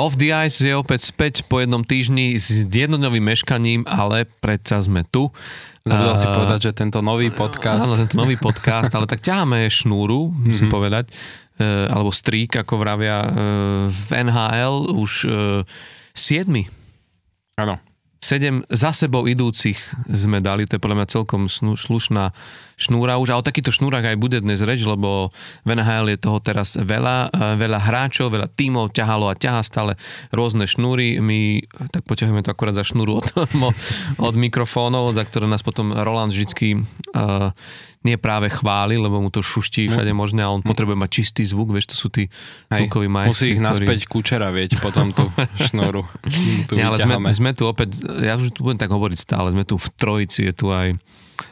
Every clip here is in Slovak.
Off the Ice je opäť späť po jednom týždni s jednodňovým meškaním, ale predsa sme tu. Zabudol si povedať, že tento nový podcast... Áno, tento nový podcast, ale tak ťaháme šnúru, musím mm-hmm. povedať, e, alebo strík, ako vravia e, v NHL, už e, 7. Áno. 7 za sebou idúcich sme dali, to je podľa mňa celkom snú, slušná šnúra už. A o takýchto šnúrach aj bude dnes reč, lebo v NHL je toho teraz veľa, e, veľa hráčov, veľa tímov ťahalo a ťahá stále rôzne šnúry. My tak poťahujeme to akorát za šnúru od, od mikrofónov, za ktoré nás potom Roland vždycky uh, nie práve chváli, lebo mu to šuští všade možné a on potrebuje mať čistý zvuk, vieš, to sú tí zvukoví majstri. Musí ich naspäť ktorí... kučera, vieť, potom tú šnoru. Tu nie, ale sme, sme, tu opäť, ja už tu budem tak hovoriť stále, sme tu v trojici, je tu aj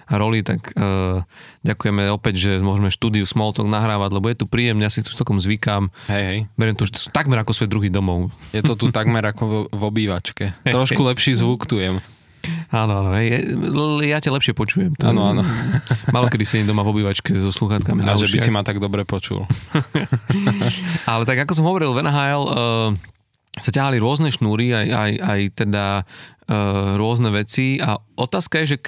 roli, tak uh, ďakujeme opäť, že môžeme štúdiu Smalltalk nahrávať, lebo je tu príjemne, ja si tu celkom zvykám. Hej, hej. Beriem to, že to takmer ako svoj druhý domov. Je to tu takmer ako v, v obývačke. Trošku lepší zvuk tu jem. Áno, áno, ja ťa lepšie počujem. Áno, áno. Malo kedy sedím doma v obývačke so sluchátkami. A že by si ma tak dobre počul. Ale tak ako som hovoril, v NHL uh, sa ťahali rôzne šnúry, aj, aj, aj teda uh, rôzne veci a otázka je, že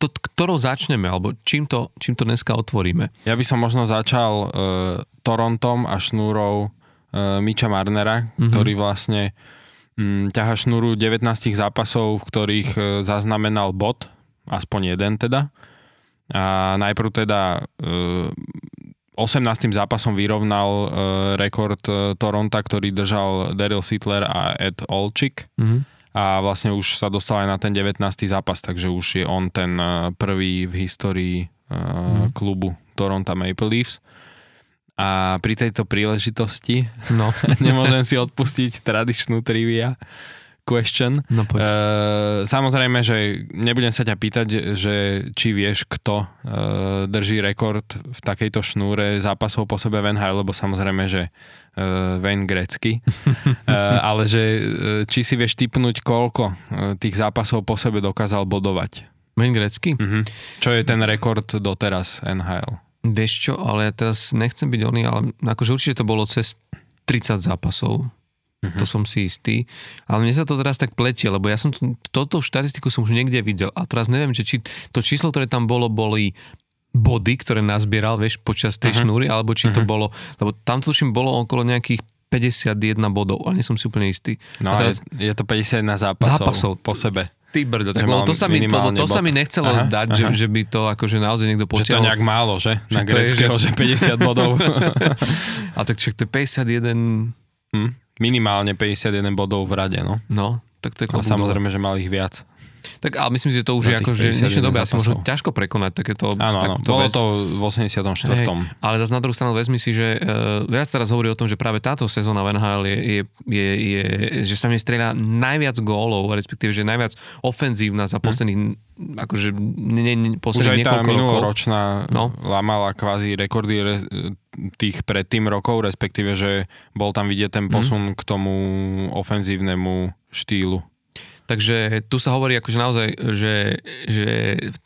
to, ktorou začneme, alebo čím to, čím to dneska otvoríme? Ja by som možno začal uh, Torontom a šnúrou uh, Miča Marnera, mm-hmm. ktorý vlastne Mm, ťaha šnúru 19 zápasov, v ktorých e, zaznamenal bod, aspoň jeden teda. A najprv teda 18. E, zápasom vyrovnal e, rekord Toronta, ktorý držal Daryl Sittler a Ed Olčik. Mm-hmm. A vlastne už sa dostal aj na ten 19. zápas, takže už je on ten prvý v histórii mm-hmm. klubu Toronto Maple Leafs. A pri tejto príležitosti no. nemôžem si odpustiť tradičnú trivia question. No poď. E, samozrejme, že nebudem sa ťa pýtať, že či vieš, kto e, drží rekord v takejto šnúre zápasov po sebe v NHL, lebo samozrejme, že e, Wayne Grecky. e, ale že e, či si vieš typnúť, koľko e, tých zápasov po sebe dokázal bodovať. Wayne Grecky? Mhm. Čo je ten rekord doteraz NHL? Vieš čo, ale ja teraz nechcem byť oný, ale akože určite to bolo cez 30 zápasov. Uh-huh. To som si istý. Ale mne sa to teraz tak pletie, lebo ja som to, toto štatistiku som už niekde videl a teraz neviem, že či to číslo, ktoré tam bolo, boli body, ktoré nazbieral, vieš, počas tej uh-huh. šnúry, alebo či uh-huh. to bolo, lebo tam tuším bolo okolo nejakých 51 bodov, ale nie som si úplne istý. No a teraz, je, je to 51 zápasov, zápasov po sebe. Ty brdo, tak to, sa mi, to, to sa mi nechcelo aha, zdať, aha. Že, že by to akože naozaj niekto potiaľ. Že to nejak málo, že? Na greckého, že 50 bodov. A tak však to je 51... Hm, minimálne 51 bodov v rade, no. No, tak to je A samozrejme, že mal ich viac. Tak ale myslím, že to už je ako, že dnešnej dobe asi možno ťažko prekonať takéto... Áno, áno, bolo vec. to v 84. Hej, ale zase na druhú stranu vezmi si, že uh, viac teraz hovorí o tom, že práve táto sezóna v NHL je, je, je, je že sa mi strieľa najviac gólov, respektíve, že najviac ofenzívna za hm. posledných hmm akože ne, ne, posledných Už aj tá minuloročná no? lamala kvázi rekordy re, tých predtým rokov, respektíve, že bol tam vidieť ten hm. posun mm. k tomu ofenzívnemu štýlu. Takže tu sa hovorí akože naozaj, že, že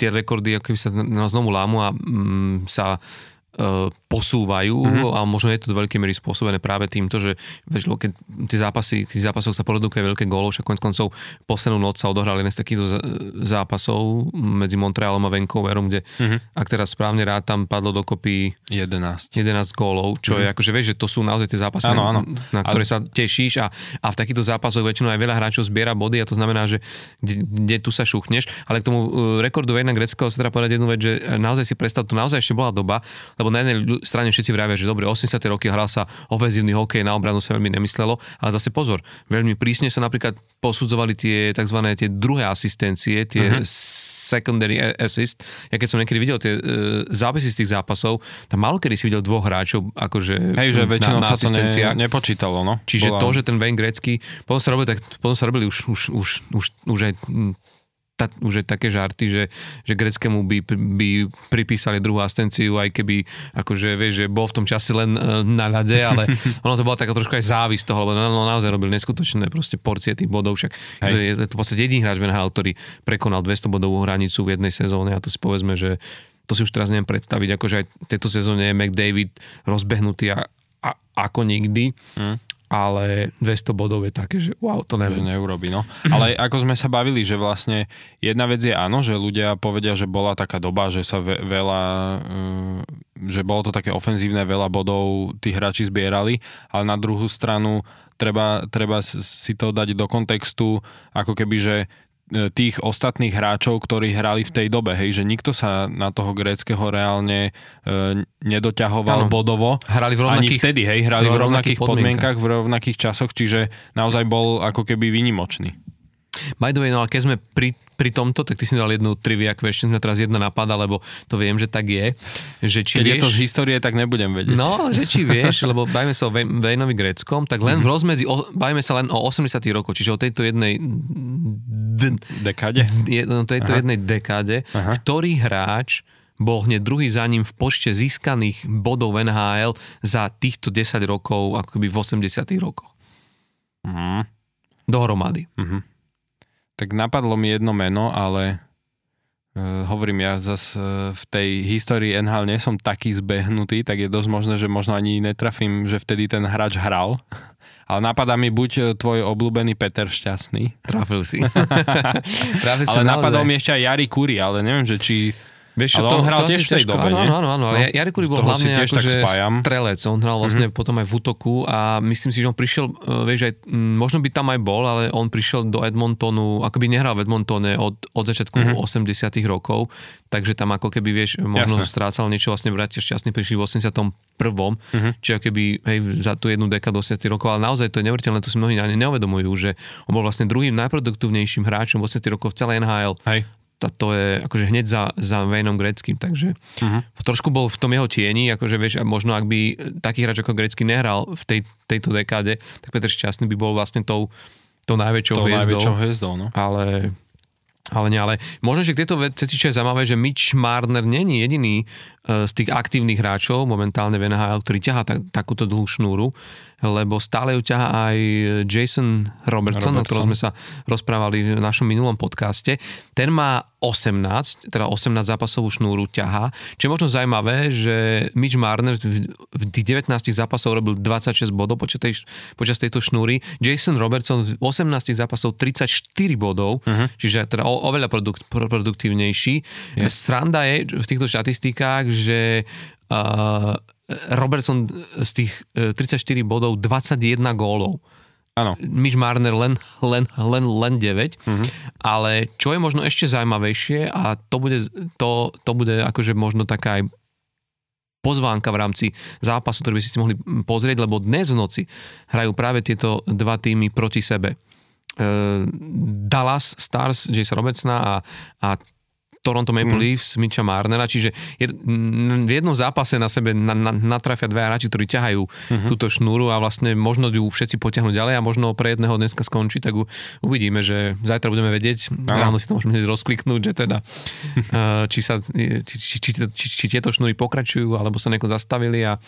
tie rekordy ako sa znovu lámu a mm, sa posúvajú mm-hmm. a možno je to do veľkej miery spôsobené práve týmto, že vieš, keď tie zápasy, keď zápasoch sa produkuje veľké gólov, však konec koncov poslednú noc sa odohrali jeden z takýchto zápasov medzi Montrealom a Vancouverom, kde mm-hmm. ak teraz správne rád tam padlo dokopy 11, 11 gólov, čo mm-hmm. je akože vieš, že to sú naozaj tie zápasy, ano, ano. na ktoré sa tešíš a, a v takýchto zápasoch väčšinou aj veľa hráčov zbiera body a to znamená, že kde, kde tu sa šuchneš, ale k tomu uh, rekordu Vejna Greckého sa teda povedať jednu vec, že naozaj si predstav, to naozaj ešte bola doba, lebo na jednej strane všetci vravia, že dobre, 80. roky hral sa ofenzívny hokej, na obranu sa veľmi nemyslelo, ale zase pozor, veľmi prísne sa napríklad posudzovali tie tzv. tie druhé asistencie, tie uh-huh. secondary assist. Ja keď som niekedy videl tie uh, zápisy z tých zápasov, tam malo kedy si videl dvoch hráčov, akože Hej, že väčšinou na, na sa to ne, nepočítalo, no. Čiže Bola... to, že ten Wayne Gretzky, potom sa robili, tak, potom sa robili už, už, už, už, už aj ta, už je také žarty, že, že greckému by, by pripísali druhú asistenciu, aj keby akože, vieš, že bol v tom čase len uh, na ľade, ale ono to bola taká trošku aj závisť toho, lebo no, naozaj robil neskutočné proste porcie tých bodov, však to je, je to v podstate jediný hráč NHL, ktorý prekonal 200 bodovú hranicu v jednej sezóne a to si povedzme, že to si už teraz neviem predstaviť, akože aj v tejto sezóne je McDavid rozbehnutý a, a, ako nikdy. Mm ale 200 bodov je také, že wow, to neviem. Že neurobi, no. Ale ako sme sa bavili, že vlastne jedna vec je áno, že ľudia povedia, že bola taká doba, že sa ve- veľa, uh, že bolo to také ofenzívne, veľa bodov tí hráči zbierali, ale na druhú stranu treba, treba si to dať do kontextu, ako keby, že tých ostatných hráčov, ktorí hrali v tej dobe, hej, že nikto sa na toho gréckého reálne e, nedoťahoval ano. bodovo. Hrali v rovnakých, ani vtedy, hej, hrali v rovnakých, rovnakých podmienkach, v rovnakých časoch, čiže naozaj bol ako keby vynimočný. By the way, no ale keď sme pri pri tomto, tak ty si dal jednu trivia question, sme teraz jedna napadá, lebo to viem, že tak je. Že či Keď vieš, je to z histórie, tak nebudem vedieť. No, že či vieš, lebo bajme sa o Vejnovi Gréckom, tak len v mhm. rozmedzi, o, bajme sa len o 80 rokoch, čiže o tejto jednej d- dekáde? Je, no, tejto Aha. jednej dekáde, Aha. ktorý hráč bol hneď druhý za ním v počte získaných bodov NHL za týchto 10 rokov, ako keby v 80 rokoch. Uh-huh. Dohromady. Uh-huh. Tak napadlo mi jedno meno, ale uh, hovorím, ja zase uh, v tej histórii NHL nie som taký zbehnutý, tak je dosť možné, že možno ani netrafím, že vtedy ten hráč hral. Ale napadá mi buď e, tvoj obľúbený Peter Šťastný. Trafil si. Trafil ale napadol mi ešte aj Jari Kuri, ale neviem, že či Vieš, ale to, on hral to tiež v tej dobe, Áno, áno, áno, ale no, Jarek bol hlavne akože strelec, on hral vlastne mm-hmm. potom aj v útoku a myslím si, že on prišiel, uh, vieš, aj, možno by tam aj bol, ale on prišiel do Edmontonu, ako by nehral v Edmontone od, od začiatku mm-hmm. 80 rokov, takže tam ako keby, vieš, možno Jasne. strácal niečo, vlastne vrátil šťastne prišli v 81. Mm-hmm. Čiže keby, hej, za tú jednu dekádu 80 rokov, ale naozaj to je neuveriteľné, to si mnohí ani neuvedomujú, že on bol vlastne druhým najproduktívnejším hráčom 80 rokov v celej NHL. Hej a to je akože hneď za, za Vejnom Greckým, takže uh-huh. trošku bol v tom jeho tieni, akože vieš, možno ak by taký hráč ako Grecký nehral v tej, tejto dekáde, tak Peter Šťastný by bol vlastne tou, tou najväčšou tou hviezdou. Najväčšou hviezdou no. Ale ale nie, ale možno, že k tejto veci, čo je zaujímavé, že Mitch Marner není jediný z tých aktívnych hráčov momentálne v NHL, ktorý ťahá tak, takúto dlhú šnúru, lebo stále ju ťahá aj Jason Robertson, Robertson, o ktorom sme sa rozprávali v našom minulom podcaste. Ten má 18, teda 18 zápasovú šnúru ťahá. Čo je možno zaujímavé, že Mitch Marner v, v tých 19 zápasov robil 26 bodov počas, tej, počas tejto šnúry. Jason Robertson v 18 zápasov 34 bodov, uh-huh. čiže teda o, oveľa produkt, produktívnejší. Yes. Sranda je v týchto štatistikách, že uh, Robertson z tých 34 e, bodov 21 gólov. Áno. Mitch Marner len, len, len, len 9, uh-huh. ale čo je možno ešte zaujímavejšie a to bude, to, to bude akože možno taká aj pozvánka v rámci zápasu, ktorý by si mohli pozrieť, lebo dnes v noci hrajú práve tieto dva týmy proti sebe. Uh, Dallas Stars, Jason Robertsona a, a Toronto Maple mm. Leafs, Mitcha Marnera, čiže je, v jednom zápase na sebe na, na, natrafia dve hráči, ktorí ťahajú mm-hmm. túto šnúru a vlastne možno ju všetci potiahnu ďalej a možno pre jedného dneska skončí, tak uvidíme, že zajtra budeme vedieť, ráno si to môžeme rozkliknúť, že teda uh, či, sa, či, či, či, či, či tieto šnúry pokračujú, alebo sa nejako zastavili a,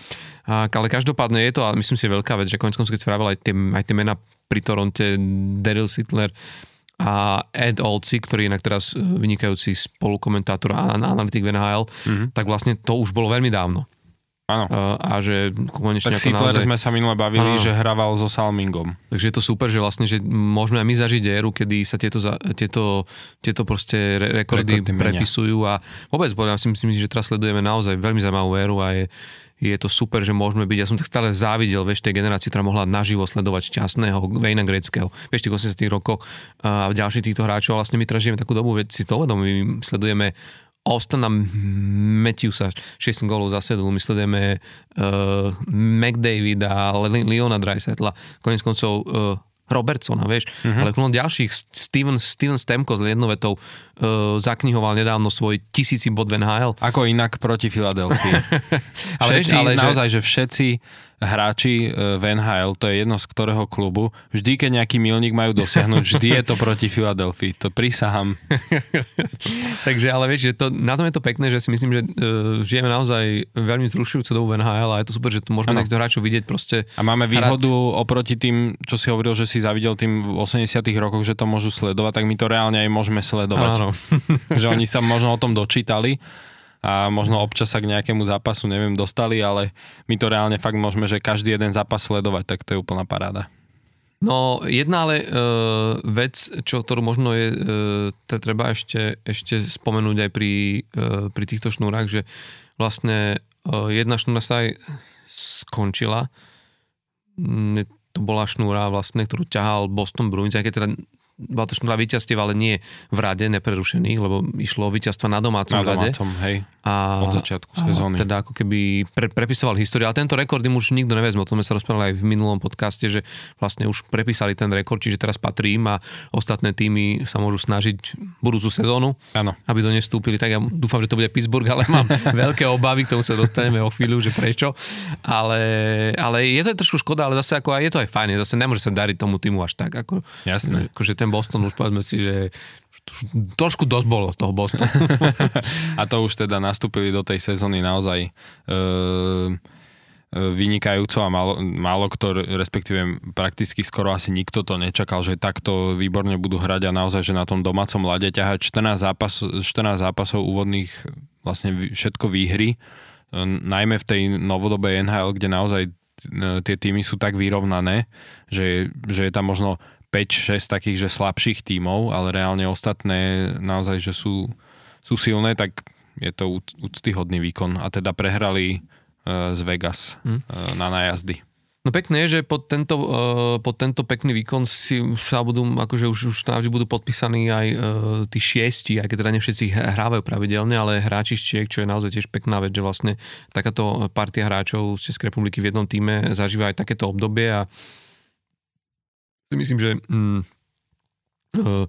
a ale každopádne je to, a myslím si, veľká vec, že konec keď spravil aj tie, aj tie mená pri Toronte, Daryl Sittler, a Ed Olci, ktorý je inak teraz e, vynikajúci spolukomentátor a analytik v NHL, mm-hmm. tak vlastne to už bolo veľmi dávno. Áno. Uh, a že konečne tak ako naozaj... sme sa minule bavili, áno. že hrával so Salmingom. Takže je to super, že vlastne, že môžeme aj my zažiť éru, kedy sa tieto, tieto, tieto proste rekordy, rekordy prepisujú a vôbec, ja si myslím, že teraz sledujeme naozaj veľmi zaujímavú éru a je, je to super, že môžeme byť, ja som tak stále závidel, vieš, tej generácii, ktorá mohla naživo sledovať šťastného Vejna Greckého, vieš, tých 80 rokoch a ďalších týchto hráčov, vlastne my teraz žijeme takú dobu, veď si to my sledujeme Austona Matthewsa, 6 gólov za sedlu, my sledujeme uh, McDavida, Leona Dreisaitla, konec koncov uh, Robertsona, vieš, uh-huh. ale plno ďalších, Steven, Steven Stemko s jednou vetou uh, zaknihoval nedávno svoj tisíci bod v NHL. Ako inak proti Filadelfii. ale, všetci, ale naozaj, že... že všetci hráči e, v NHL, to je jedno z ktorého klubu, vždy, keď nejaký milník majú dosiahnuť, vždy je to proti Filadelfii. To prísahám. Takže, ale vieš, že to, na tom je to pekné, že si myslím, že uh, žijeme naozaj veľmi zrušujúcu dobu v NHL a je to super, že tu môžeme takýchto hráčov vidieť proste. A máme výhodu hrať. oproti tým, čo si hovoril, že si zavidel tým v 80 rokoch, že to môžu sledovať, tak my to reálne aj môžeme sledovať. Áno. že oni sa možno o tom dočítali a možno občas sa k nejakému zápasu, neviem, dostali, ale my to reálne fakt môžeme, že každý jeden zápas sledovať, tak to je úplná paráda. No jedna ale e, vec, čo, ktorú možno je e, treba ešte, ešte spomenúť aj pri, e, pri týchto šnúrach, že vlastne e, jedna šnúra sa aj skončila. To bola šnúra vlastne, ktorú ťahal Boston Bruins, aj keď teda bola to šnúra víťazstiev, ale nie v rade neprerušených, lebo išlo o víťazstva na domácom, na domácom rade. hej, a, od začiatku sezóny. Teda ako keby pre, prepisoval históriu, ale tento rekord im už nikto nevezme, o tom sme sa rozprávali aj v minulom podcaste, že vlastne už prepísali ten rekord, čiže teraz patrí im a ostatné týmy sa môžu snažiť budúcu sezónu, ano. aby do nej vstúpili. Tak ja dúfam, že to bude Pittsburgh, ale mám veľké obavy, k tomu sa dostaneme o chvíľu, že prečo. Ale, ale je to trošku škoda, ale zase ako aj, je to aj fajn, zase nemôže sa dariť tomu týmu až tak. Ako, Jasné. Akože ten Boston už povedzme si, že trošku dosť bolo toho Bostonu. a to už teda nastúpili do tej sezóny naozaj e, e, vynikajúco a málo, málo kto, respektíve prakticky skoro asi nikto to nečakal, že takto výborne budú hrať a naozaj, že na tom domácom lade ťahať 14, zápas, 14 zápasov úvodných vlastne všetko výhry, e, najmä v tej novodobej NHL, kde naozaj tie týmy sú tak vyrovnané, že, že je tam možno 5-6 takých, že slabších tímov, ale reálne ostatné naozaj, že sú, sú silné, tak je to úctyhodný výkon. A teda prehrali uh, z Vegas uh, na nájazdy. No pekné je, že pod tento, uh, pod tento pekný výkon si sa budú, akože už, už navždy budú podpísaní aj uh, tí šiesti, aj keď teda ne všetci hrávajú pravidelne, ale hráči z Čiek, čo je naozaj tiež pekná vec, že vlastne takáto partia hráčov z Českej republiky v jednom týme zažíva aj takéto obdobie a uh, si myslím, že mm, uh,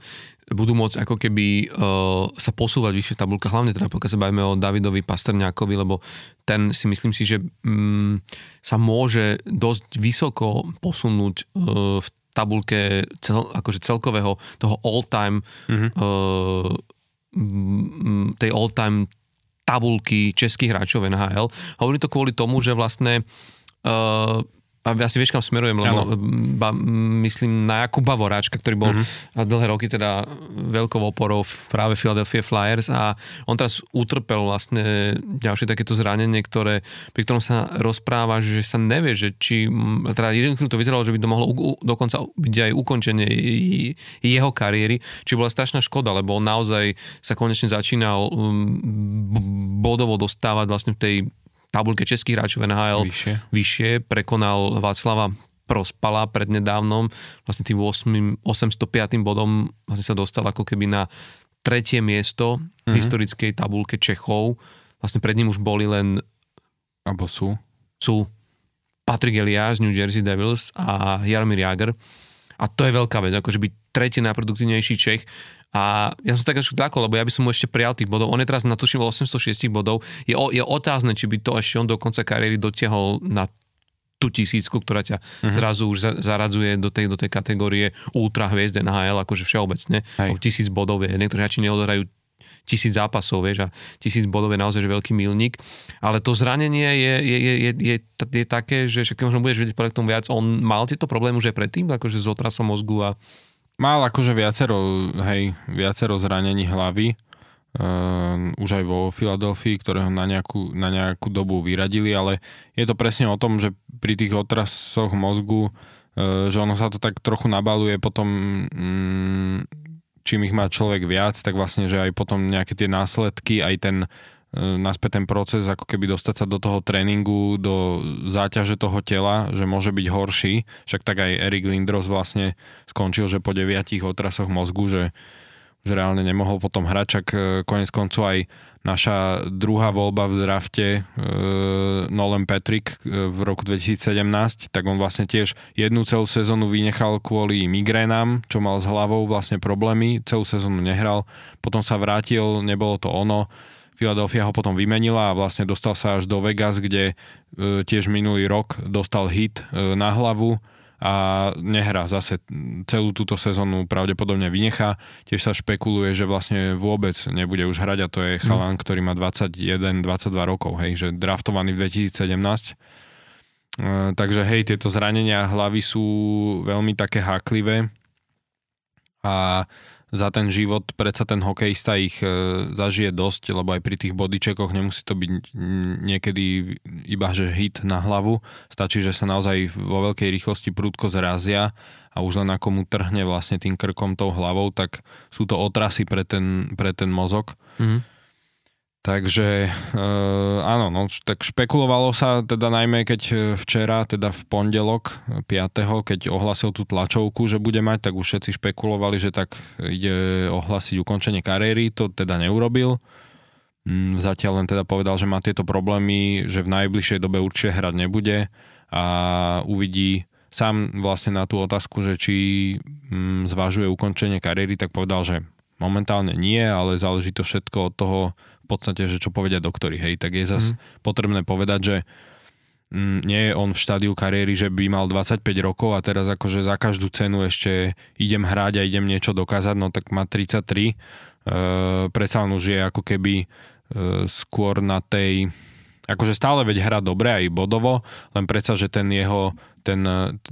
budú môcť ako keby uh, sa posúvať vyššie v tabulkách, hlavne teda pokiaľ sa bavíme o Davidovi Pastrňákovi, lebo ten si myslím si, že um, sa môže dosť vysoko posunúť uh, v tabulke cel, akože celkového toho all-time mm-hmm. uh, tej all-time tabulky českých hráčov NHL. Hovorím to kvôli tomu, že vlastne uh, a asi vieš, kam smerujem, lebo ba, myslím na Jakuba Voráčka, ktorý bol mm-hmm. dlhé roky teda veľkou oporou v práve Philadelphia Flyers a on teraz utrpel vlastne ďalšie takéto zranenie, ktoré, pri ktorom sa rozpráva, že sa nevie, že či, teda jeden to vyzeralo, že by to mohlo u, dokonca byť aj ukončenie jeho kariéry, či bola strašná škoda, lebo on naozaj sa konečne začínal bodovo dostávať vlastne v tej tabulke českých hráčov NHL vyššie, vyššie prekonal Václava Prospala prednedávnom, vlastne tým 8, 805. bodom vlastne sa dostal ako keby na tretie miesto mm-hmm. historickej tabulke Čechov. Vlastne pred ním už boli len... Abo sú? Sú Patrick Elias New Jersey Devils a Jaromír Jager. A to je veľká vec, akože byť tretí najproduktívnejší Čech a ja som tak tako, lebo ja by som mu ešte prijal tých bodov. On je teraz na tuším 806 bodov. Je, je otázne, či by to ešte on do konca kariéry dotiahol na tú tisícku, ktorá ťa uh-huh. zrazu už za, zaradzuje do tej, do tej kategórie ultra hviezd NHL, akože všeobecne. O tisíc bodov je. Niektorí hráči neodohrajú tisíc zápasov, vieš, a tisíc bodov je naozaj že veľký milník. Ale to zranenie je, je, je, je, je, je také, že však možno budeš vedieť projektom viac, on mal tieto problémy už aj predtým, akože s otrasom mozgu a Mal akože viacero, hej, viacero zranení hlavy, uh, už aj vo Filadelfii, ktoré ho na nejakú, na nejakú dobu vyradili, ale je to presne o tom, že pri tých otrasoch mozgu, uh, že ono sa to tak trochu nabaluje potom, um, čím ich má človek viac, tak vlastne, že aj potom nejaké tie následky, aj ten naspäť ten proces, ako keby dostať sa do toho tréningu, do záťaže toho tela, že môže byť horší. Však tak aj Erik Lindros vlastne skončil, že po deviatich otrasoch mozgu, že, že reálne nemohol potom hrať, čak e, konec koncov aj naša druhá voľba v drafte e, Nolan Patrick e, v roku 2017, tak on vlastne tiež jednu celú sezónu vynechal kvôli migrénam, čo mal s hlavou vlastne problémy, celú sezónu nehral, potom sa vrátil, nebolo to ono, Philadelphia ho potom vymenila a vlastne dostal sa až do Vegas, kde e, tiež minulý rok dostal hit e, na hlavu a nehrá zase celú túto sezónu pravdepodobne vynechá. Tiež sa špekuluje, že vlastne vôbec nebude už hrať a to je chalan, mm. ktorý má 21-22 rokov, hej, že draftovaný v 2017. E, takže hej, tieto zranenia hlavy sú veľmi také háklivé a za ten život predsa ten hokejista ich e, zažije dosť, lebo aj pri tých bodyčekoch nemusí to byť niekedy iba že hit na hlavu. Stačí, že sa naozaj vo veľkej rýchlosti prúdko zrazia a už len ako mu trhne vlastne tým krkom tou hlavou, tak sú to otrasy pre ten, pre ten mozog. Mm-hmm Takže e, áno, no, tak špekulovalo sa teda najmä keď e, včera, teda v pondelok 5. keď ohlasil tú tlačovku, že bude mať, tak už všetci špekulovali, že tak ide ohlasiť ukončenie kariéry, to teda neurobil. Mm, zatiaľ len teda povedal, že má tieto problémy, že v najbližšej dobe určite hrať nebude a uvidí sám vlastne na tú otázku, že či mm, zvažuje ukončenie kariéry, tak povedal, že momentálne nie, ale záleží to všetko od toho, podstate, že čo povedia doktori, hej, tak je zase mm. potrebné povedať, že mm, nie je on v štádiu kariéry, že by mal 25 rokov a teraz akože za každú cenu ešte idem hrať a idem niečo dokázať, no tak má 33. E, predsa on už je ako keby e, skôr na tej akože stále veď hra dobre aj bodovo, len predsa, že ten jeho, ten,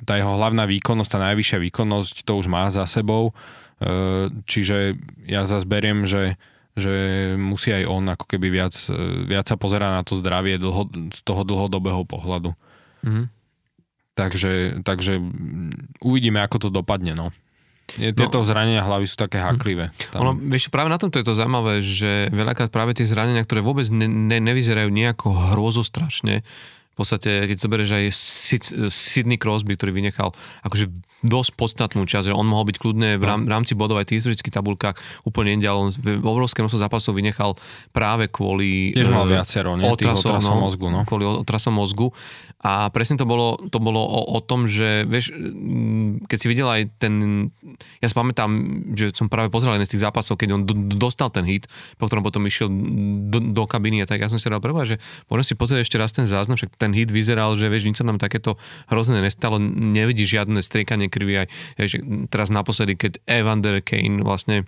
tá jeho hlavná výkonnosť, tá najvyššia výkonnosť, to už má za sebou. E, čiže ja zase beriem, že že musí aj on ako keby viac, viac sa pozerať na to zdravie dlho, z toho dlhodobého pohľadu. Mm. Takže, takže uvidíme, ako to dopadne. No. Tieto no, zranenia hlavy sú také haklivé. Tam. Ono, vieš, práve na tomto je to zaujímavé, že veľakrát práve tie zranenia, ktoré vôbec ne, ne, nevyzerajú nejako hrozostrašne, v podstate, keď zoberieš aj Sidney Crosby, ktorý vynechal akože dosť podstatnú časť, že on mohol byť kľudne v rámci bodov aj tých historických tabulkách úplne inde, ale on v obrovské množstvo zápasov vynechal práve kvôli... Tiež mal e, viacero, nie? Otrasom, otrasom no, mozgu, no. Kvôli otrasom mozgu. A presne to bolo, to bolo o, o tom, že vieš, keď si videl aj ten... Ja si pamätám, že som práve pozeral jeden z tých zápasov, keď on do, dostal ten hit, po ktorom potom išiel do, do kabiny a tak ja som si dal prvá, že môžem si pozrieť ešte raz ten záznam, však ten hit vyzeral, že vieš, nič sa nám takéto hrozné nestalo, nevidí žiadne striekanie krvi aj, vieš, teraz naposledy, keď Evander Kane vlastne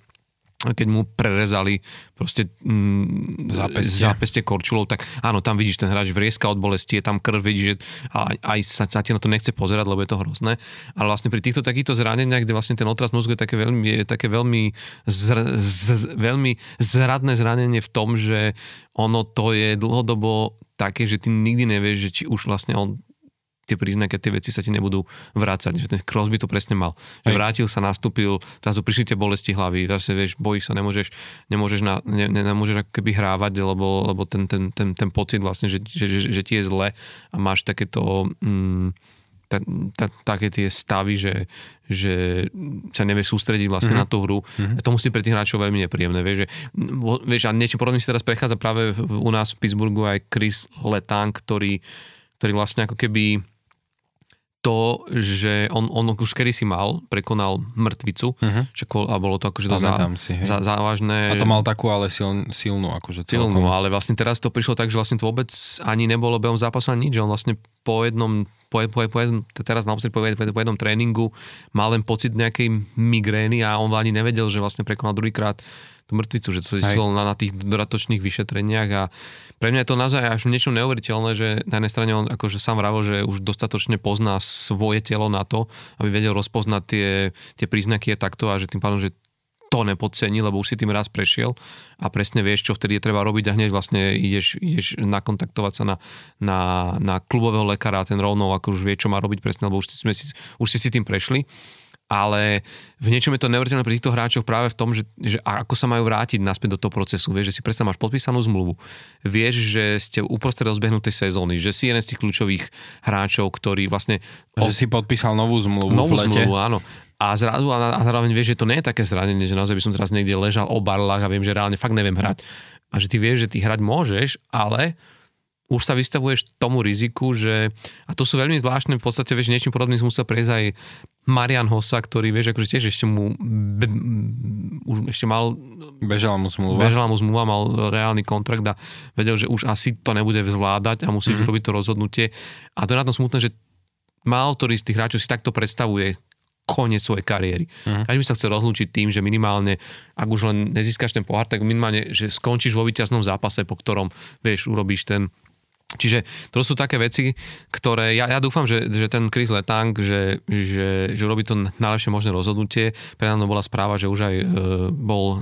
keď mu prerezali proste mm, zápestie. zápestie korčulov, tak áno, tam vidíš, ten hráč vrieska od bolesti, je tam krv, vidíš, že aj, aj sa, sa ti na to nechce pozerať, lebo je to hrozné. Ale vlastne pri týchto takýchto zraneniach, kde vlastne ten otraz mozgu je také veľmi, je také veľmi, zr, z, veľmi zradné zranenie v tom, že ono to je dlhodobo také, že ty nikdy nevieš, že či už vlastne on tie príznaky, tie veci sa ti nebudú vrácať. Že ten Crosby to presne mal. Že vrátil sa, nastúpil, zrazu prišli tie bolesti hlavy, zase vieš, bojíš sa, nemôžeš, nemôžeš, na, ne, ne, nemôžeš keby hrávať, lebo, lebo ten, ten, ten, ten pocit vlastne, že, že, že, že ti je zle a máš takéto... Mm, ta, ta, také tie stavy, že, že sa nevie sústrediť vlastne mm-hmm. na tú hru. Mm-hmm. To musí pre tých hráčov veľmi nepríjemné. Vieš, že, vieš a niečo podobné si teraz prechádza práve v, u nás v Pittsburghu aj Chris Letang, ktorý, ktorý vlastne ako keby to, že on, on už kedy si mal, prekonal mŕtvicu, uh-huh. že, a bolo to akože to zá, si, zá, závažné. A to mal takú ale sil, silnú, akože celkom. Silnú, ale vlastne teraz to prišlo tak, že vlastne to vôbec ani nebolo behom zápasu ani nič, že on vlastne po jednom, po, po, po jednom teraz po, po, po jednom tréningu mal len pocit nejakej migrény a on ani nevedel, že vlastne prekonal druhýkrát tú mŕtvicu, že to zistilo na, na tých dodatočných vyšetreniach a pre mňa je to naozaj až niečo neuveriteľné, že na jednej strane on akože sám vravo, že už dostatočne pozná svoje telo na to, aby vedel rozpoznať tie, tie príznaky je takto a že tým pádom, že to nepodcení, lebo už si tým raz prešiel a presne vieš, čo vtedy je treba robiť a hneď vlastne ideš, ideš nakontaktovať sa na, na, na klubového lekára a ten rovnou ako už vie, čo má robiť presne, lebo už, sme si, už si si tým prešli ale v niečom je to neuveriteľné pri týchto hráčoch práve v tom, že, že ako sa majú vrátiť naspäť do toho procesu. Vieš, že si predsa máš podpísanú zmluvu, vieš, že ste uprostred rozbehnutej sezóny, že si jeden z tých kľúčových hráčov, ktorý vlastne... Že si podpísal novú zmluvu Novú v lete. zmluvu, áno. A zrazu, a, a zároveň vieš, že to nie je také zranenie, že naozaj by som teraz niekde ležal o barlách a viem, že reálne fakt neviem hrať. A že ty vieš, že ty hrať môžeš, ale už sa vystavuješ tomu riziku, že, a to sú veľmi zvláštne, v podstate, vieš, niečím podobným musel prejsť aj Marian Hossa, ktorý, vieš, akože tiež ešte mu, be, už ešte mal... Bežala mu zmluva. Bežala mu zmluva, mal reálny kontrakt a vedel, že už asi to nebude zvládať a musíš mm-hmm. robiť to rozhodnutie. A to je na tom smutné, že málo ktorý z tých hráčov si takto predstavuje koniec svojej kariéry. Uh-huh. Každý by sa chcel rozlúčiť tým, že minimálne, ak už len nezískaš ten pohár, tak minimálne, že skončíš vo víťaznom zápase, po ktorom, vieš, urobíš ten Čiže to sú také veci, ktoré ja, ja dúfam, že, že ten Chris Letang, že, že, že robí to najlepšie možné rozhodnutie. Pre nás bola správa, že už aj e, bol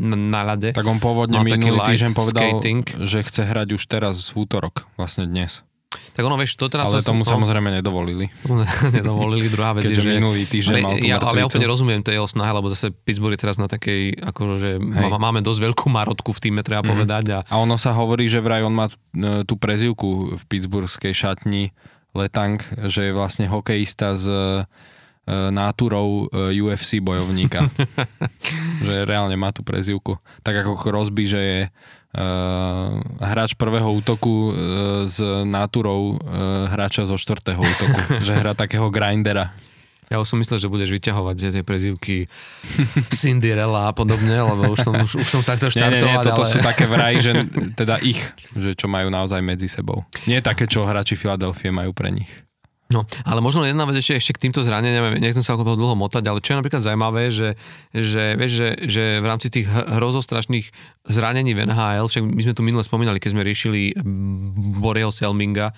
na, ľade. Tak on pôvodne minulý týždeň povedal, skating. že chce hrať už teraz v útorok, vlastne dnes. Tak ono, vieš, to teda... Ale tomu som, samozrejme nedovolili. nedovolili. Druhá vec Keďže je, že... minulý týždeň mal ja, Ale ja úplne rozumiem tej jeho snahe, lebo zase Pittsburgh je teraz na takej, akože má, máme dosť veľkú marotku v týme, treba mm. povedať. A... a ono sa hovorí, že vraj on má e, tú prezivku v pittsburghskej šatni Letang, že je vlastne hokejista s e, náturou e, UFC bojovníka. že reálne má tú prezivku. Tak ako Crosby, že je hráč prvého útoku uh, s náturou uh, hráča zo štvrtého útoku, že hrá takého grindera. Ja už som myslel, že budeš vyťahovať tie prezivky Cinderella a podobne, lebo už som, už, už som sa chcel štartovať. Nie, nie, nie toto ale... sú také vraj, že teda ich, že čo majú naozaj medzi sebou. Nie také, čo hráči Filadelfie majú pre nich. No, ale možno jedna vec ešte, ešte k týmto zraneniam, nechcem sa okolo toho dlho motať, ale čo je napríklad zaujímavé, že, že, vieš, že, že v rámci tých hrozostrašných zranení v NHL, však my sme tu minule spomínali, keď sme riešili Boreho Selminga,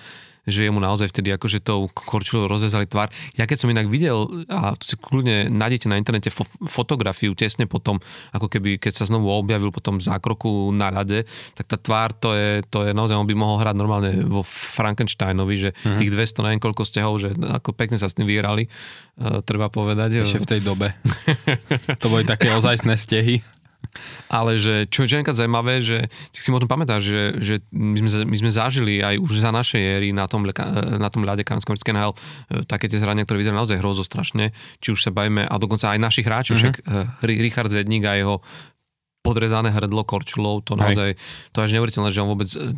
že jemu naozaj vtedy akože tou korčulou rozrezali tvár. Ja keď som inak videl, a to si kľudne nájdete na internete fo- fotografiu tesne potom, ako keby keď sa znovu objavil potom v zákroku na ľade, tak tá tvár to je, to je naozaj, on by mohol hrať normálne vo Frankensteinovi, že mm-hmm. tých 200 na niekoľko stehov, že ako pekne sa s tým vyrali, uh, treba povedať. Ešte v tej dobe. to boli také ozajstné stehy. Ale že, čo je nejaká zaujímavé, že si možno pamätáš, že, že my, sme, my sme zažili aj už za našej éry na tom, na tom ľade kanadsko NHL e, také tie zrania, ktoré vyzerajú naozaj hrozo strašne. Či už sa bavíme, a dokonca aj našich hráčov, mm-hmm. však uh, Richard Zedník a jeho podrezané hrdlo korčulov, to naozaj, to až neuveriteľné, že on vôbec e,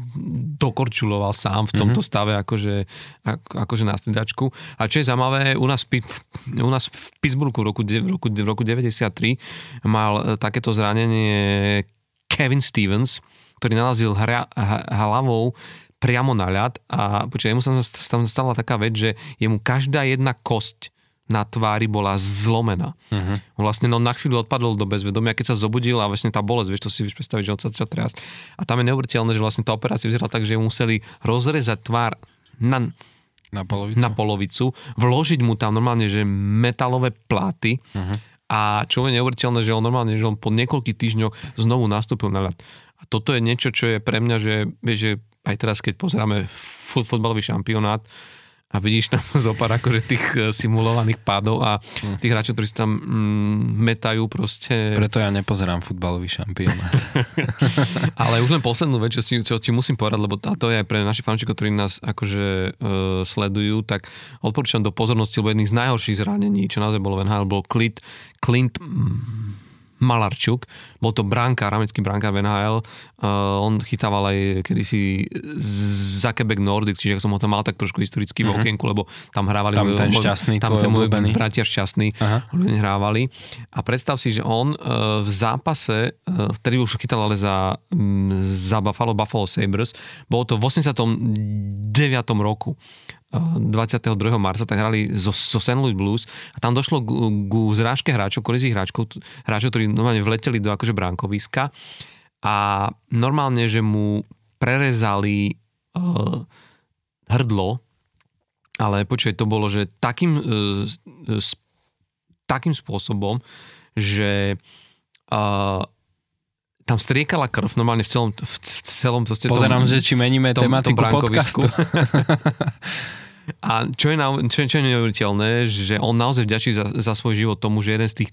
dokorčuloval sám v tomto mm-hmm. stave akože, ako, akože na stridačku. A čo je zaujímavé, u nás, u nás v Pittsburghu v roku, v roku, v roku 93 mal e, takéto zranenie Kevin Stevens, ktorý narazil hra, hlavou priamo na ľad a počkaj, jemu sa tam stala taká vec, že jemu každá jedna kosť na tvári bola zlomená. Uh-huh. Vlastne no, na chvíľu odpadol do bezvedomia, keď sa zobudil a vlastne tá bolesť, vieš, to si vieš predstaviť, že on sa začal triasť. A tam je neuveriteľné, že vlastne tá operácia vyzerala tak, že museli rozrezať tvár na, na polovicu. na polovicu, vložiť mu tam normálne, že metalové pláty uh-huh. a čo je neuveriteľné, že on normálne, že on po niekoľkých týždňoch znovu nastúpil na ľad. A toto je niečo, čo je pre mňa, že, vieš, že aj teraz, keď pozeráme futbalový šampionát, a vidíš tam zo pár akože tých eh, simulovaných pádov a hm. tých hráčov, ktorí sa tam mm, metajú proste. Preto ja nepozerám futbalový šampionát. Ale už len poslednú vec, čo, ti, čo ti musím povedať, lebo to je aj pre našich fanúšikov, ktorí nás akože uh, sledujú, tak odporúčam do pozornosti, lebo jedných z najhorších zranení, čo naozaj bolo v NHL, bol Clint, Clint Malarčuk, bol to brankár, americký brankár v NHL, uh, on chytával aj kedysi Zakebek Nordic, čiže som ho tam mal tak trošku historicky uh-huh. v mhm. okienku, lebo tam hrávali tam ten šťastný, tam ten môj bratia šťastný uh-huh. hrávali. A predstav si, že on uh, v zápase, uh, vtedy už chytal ale za, um, za Buffalo, Buffalo Sabres, bolo to v 89. roku. 22. marca, tak hrali zo, zo St. Louis Blues a tam došlo ku, zrážke hráčov, kolizí hráčov, hráčov, ktorí normálne vleteli do akože bránkoviska a normálne, že mu prerezali uh, hrdlo, ale počuj, to bolo, že takým, uh, s, takým spôsobom, že uh, tam striekala krv normálne v celom, v celom to Pozerám, tom, že či meníme tom, tematiku tom podcastu. A čo je, čo, čo je neuveriteľné, že on naozaj vďačí za, za svoj život tomu, že jeden z tých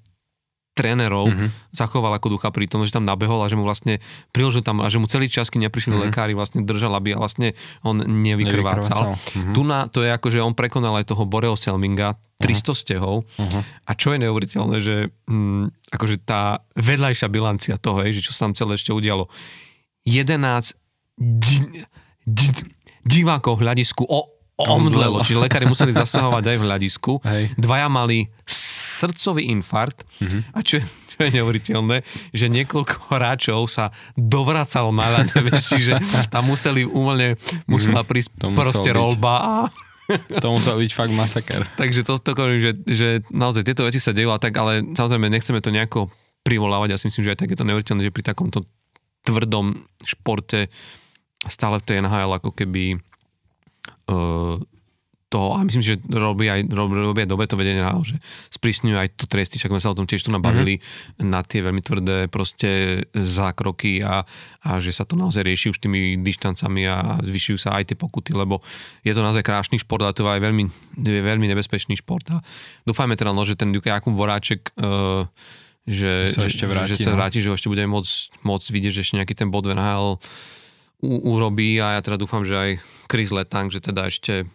trénerov mm-hmm. zachoval ako ducha pri tom, že tam nabehol a že mu vlastne priložil tam a že mu celý čas, keď neprišli mm-hmm. lekári, vlastne držal, aby vlastne on nevykrvácal. Mm-hmm. Tu na, to je ako, že on prekonal aj toho Boreo Selminga, 300 uh-huh. stehov. Uh-huh. A čo je neuveriteľné, že hm, akože tá vedľajšia bilancia toho, je, že čo sa tam celé ešte udialo. 11 di, di, divákov hľadisku o, omdlelo, čiže lekári museli zasahovať aj v hľadisku. Hej. Dvaja mali srdcový infarkt mm-hmm. a čo je, čo je neuveriteľné, že niekoľko hráčov sa dovracalo na ľade, čiže tam museli uvoľne, musela mhm. prísť mm-hmm. proste rolba a to musel byť fakt masaker. Takže to, to hovorím, že, že naozaj tieto veci sa dejú, tak, ale samozrejme nechceme to nejako privolávať. Ja si myslím, že aj tak je to neuveriteľné, že pri takomto tvrdom športe stále v tej NHL ako keby uh, toho, a myslím, že robí aj, robí aj dobe to vedenie že sprísňujú aj to tresty, čak sme sa o tom tiež tu nabavili mm-hmm. na tie veľmi tvrdé proste zákroky a, a že sa to naozaj rieši už tými dištancami a zvyšujú sa aj tie pokuty, lebo je to naozaj krásny šport a to je aj veľmi, veľmi nebezpečný šport a dúfajme teda, no, že ten Jakub Voráček uh, že, sa ešte vráti, že, sa no. vráti, že ešte bude môcť, môcť vidieť, že ešte nejaký ten bod v NHL urobí a ja teda dúfam, že aj Chris Letang, že teda ešte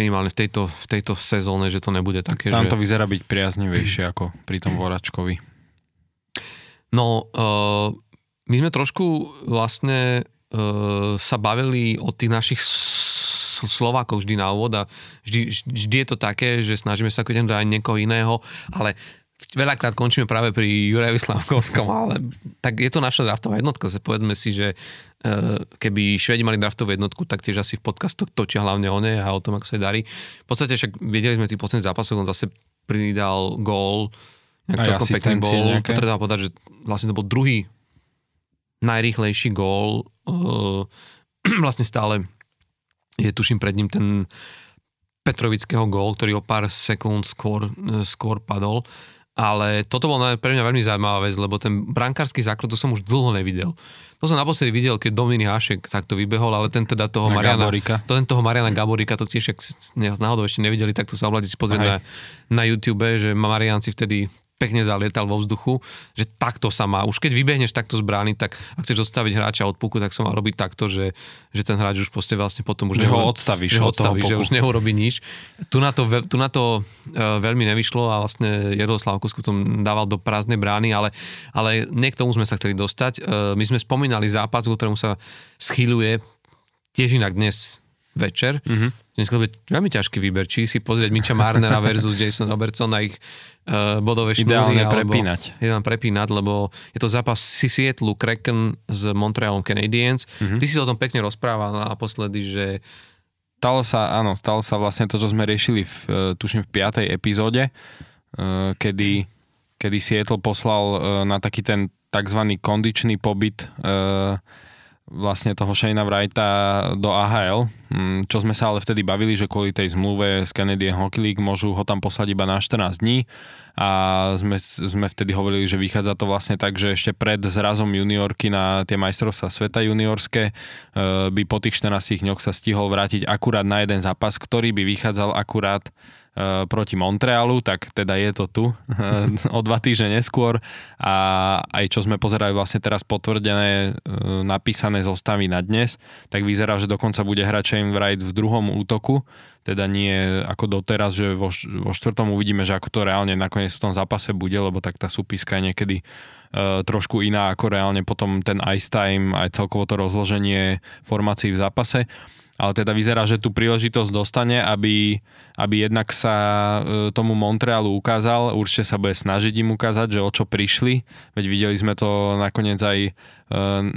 minimálne v tejto, v tejto sezóne, že to nebude také, Tam že... to vyzerá byť priaznivejšie ako pri tom Voračkovi. No, uh, my sme trošku vlastne uh, sa bavili o tých našich Slovákov vždy na úvod a vždy, vždy je to také, že snažíme sa keď aj niekoho iného, ale veľakrát končíme práve pri Jurajovi Slavkovskom, ale tak je to naša draftová jednotka. Povedzme si, že e, keby Švedi mali draftovú jednotku, tak tiež asi v podcastoch točia hlavne o ne a o tom, ako sa darí. V podstate však vedeli sme tých posledných zápasov, on zase pridal gól, nejak celkom pekný bol. To treba povedať, že vlastne to bol druhý najrýchlejší gól. E, vlastne stále je tuším pred ním ten Petrovického gól, ktorý o pár sekúnd skôr, e, skôr padol ale toto bol pre mňa veľmi zaujímavá vec, lebo ten brankársky zákrok to som už dlho nevidel. To som naposledy videl, keď Dominik Hašek takto vybehol, ale ten teda toho na Mariana, Gaborika. to ten toho Mariana Gaborika, to tiež, ak náhodou ešte nevideli, tak to sa obladí si pozrieť na, na YouTube, že Marian si vtedy pekne zalietal vo vzduchu, že takto sa má. Už keď vybehneš takto z brány, tak ak chceš odstaviť hráča od puku, tak sa má robiť takto, že, že ten hráč už proste vlastne potom už že ho odstavíš, že, ho odstavíš že už neurobi nič. Tu na to, tu na to uh, veľmi nevyšlo a vlastne Jaroslav Kusku tom dával do prázdnej brány, ale, ale nie k tomu sme sa chceli dostať. Uh, my sme spomínali zápas, ktorému sa schyluje tiež inak dnes večer. Mm-hmm. Dneska bude veľmi ťažký výber, či si pozrieť Miča Marnera versus Jason Robertson a ich uh, bodové šnúry. Ideálne prepínať. Ideálne prepínať, lebo je to zápas Seattle Kraken s Montrealom Canadiens. Mm-hmm. Ty si o tom pekne rozprával naposledy, že Stalo sa, áno, stalo sa vlastne to, čo sme riešili, v, uh, tuším, v 5. epizóde, uh, kedy, kedy Seattle poslal uh, na taký ten tzv. kondičný pobyt uh, vlastne toho Shayna Wrighta do AHL, mm, čo sme sa ale vtedy bavili, že kvôli tej zmluve z Canadian Hockey League môžu ho tam poslať iba na 14 dní. A sme, sme vtedy hovorili, že vychádza to vlastne tak, že ešte pred zrazom juniorky na tie majstrovstvá sveta juniorské e, by po tých 14 dňoch sa stihol vrátiť akurát na jeden zápas, ktorý by vychádzal akurát proti Montrealu, tak teda je to tu o dva týždne neskôr. A aj čo sme pozerali vlastne teraz potvrdené eh, napísané zostavy na dnes, tak vyzerá, že dokonca bude hrať Shane Wright v druhom útoku, teda nie ako doteraz, že vo, vo štvrtom uvidíme, že ako to reálne nakoniec v tom zápase bude, lebo tak tá súpiska je niekedy trošku iná ako reálne potom ten ice time aj celkovo to rozloženie formácií v zápase. Ale teda vyzerá, že tú príležitosť dostane, aby, aby jednak sa e, tomu Montrealu ukázal, určite sa bude snažiť im ukázať, že o čo prišli, veď videli sme to nakoniec aj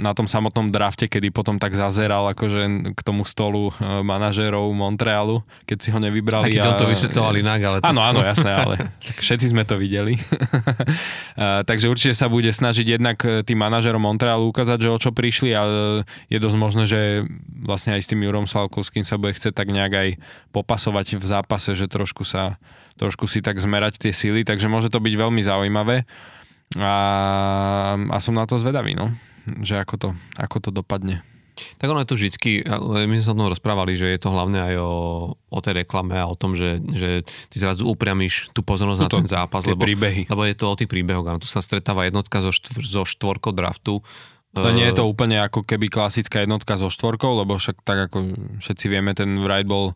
na tom samotnom drafte, kedy potom tak zazeral akože k tomu stolu e, manažérov Montrealu, keď si ho nevybrali. A to vysvetľovali inak, ale... Áno, áno, jasné, ale všetci sme to videli. Takže určite sa bude snažiť jednak e, tým manažérom Montrealu ukázať, že o čo prišli a e, je dosť možné, že vlastne aj s tým Jurom Slavkovským sa bude chcieť tak nejak aj popasovať v zápase, že trošku sa trošku si tak zmerať tie síly, takže môže to byť veľmi zaujímavé a, a som na to zvedavý, no že ako to, ako to dopadne. Tak ono je to vždycky, my sme sa o tom rozprávali, že je to hlavne aj o, o tej reklame a o tom, že, že ty zrazu upriamíš tú pozornosť Tuto, na ten zápas, lebo, príbehy. lebo je to o tých príbehoch. Ano, tu sa stretáva jednotka zo, štvr, zo štvorkou draftu. No nie je to úplne ako keby klasická jednotka so štvorkou, lebo však tak ako všetci vieme, ten Wright bol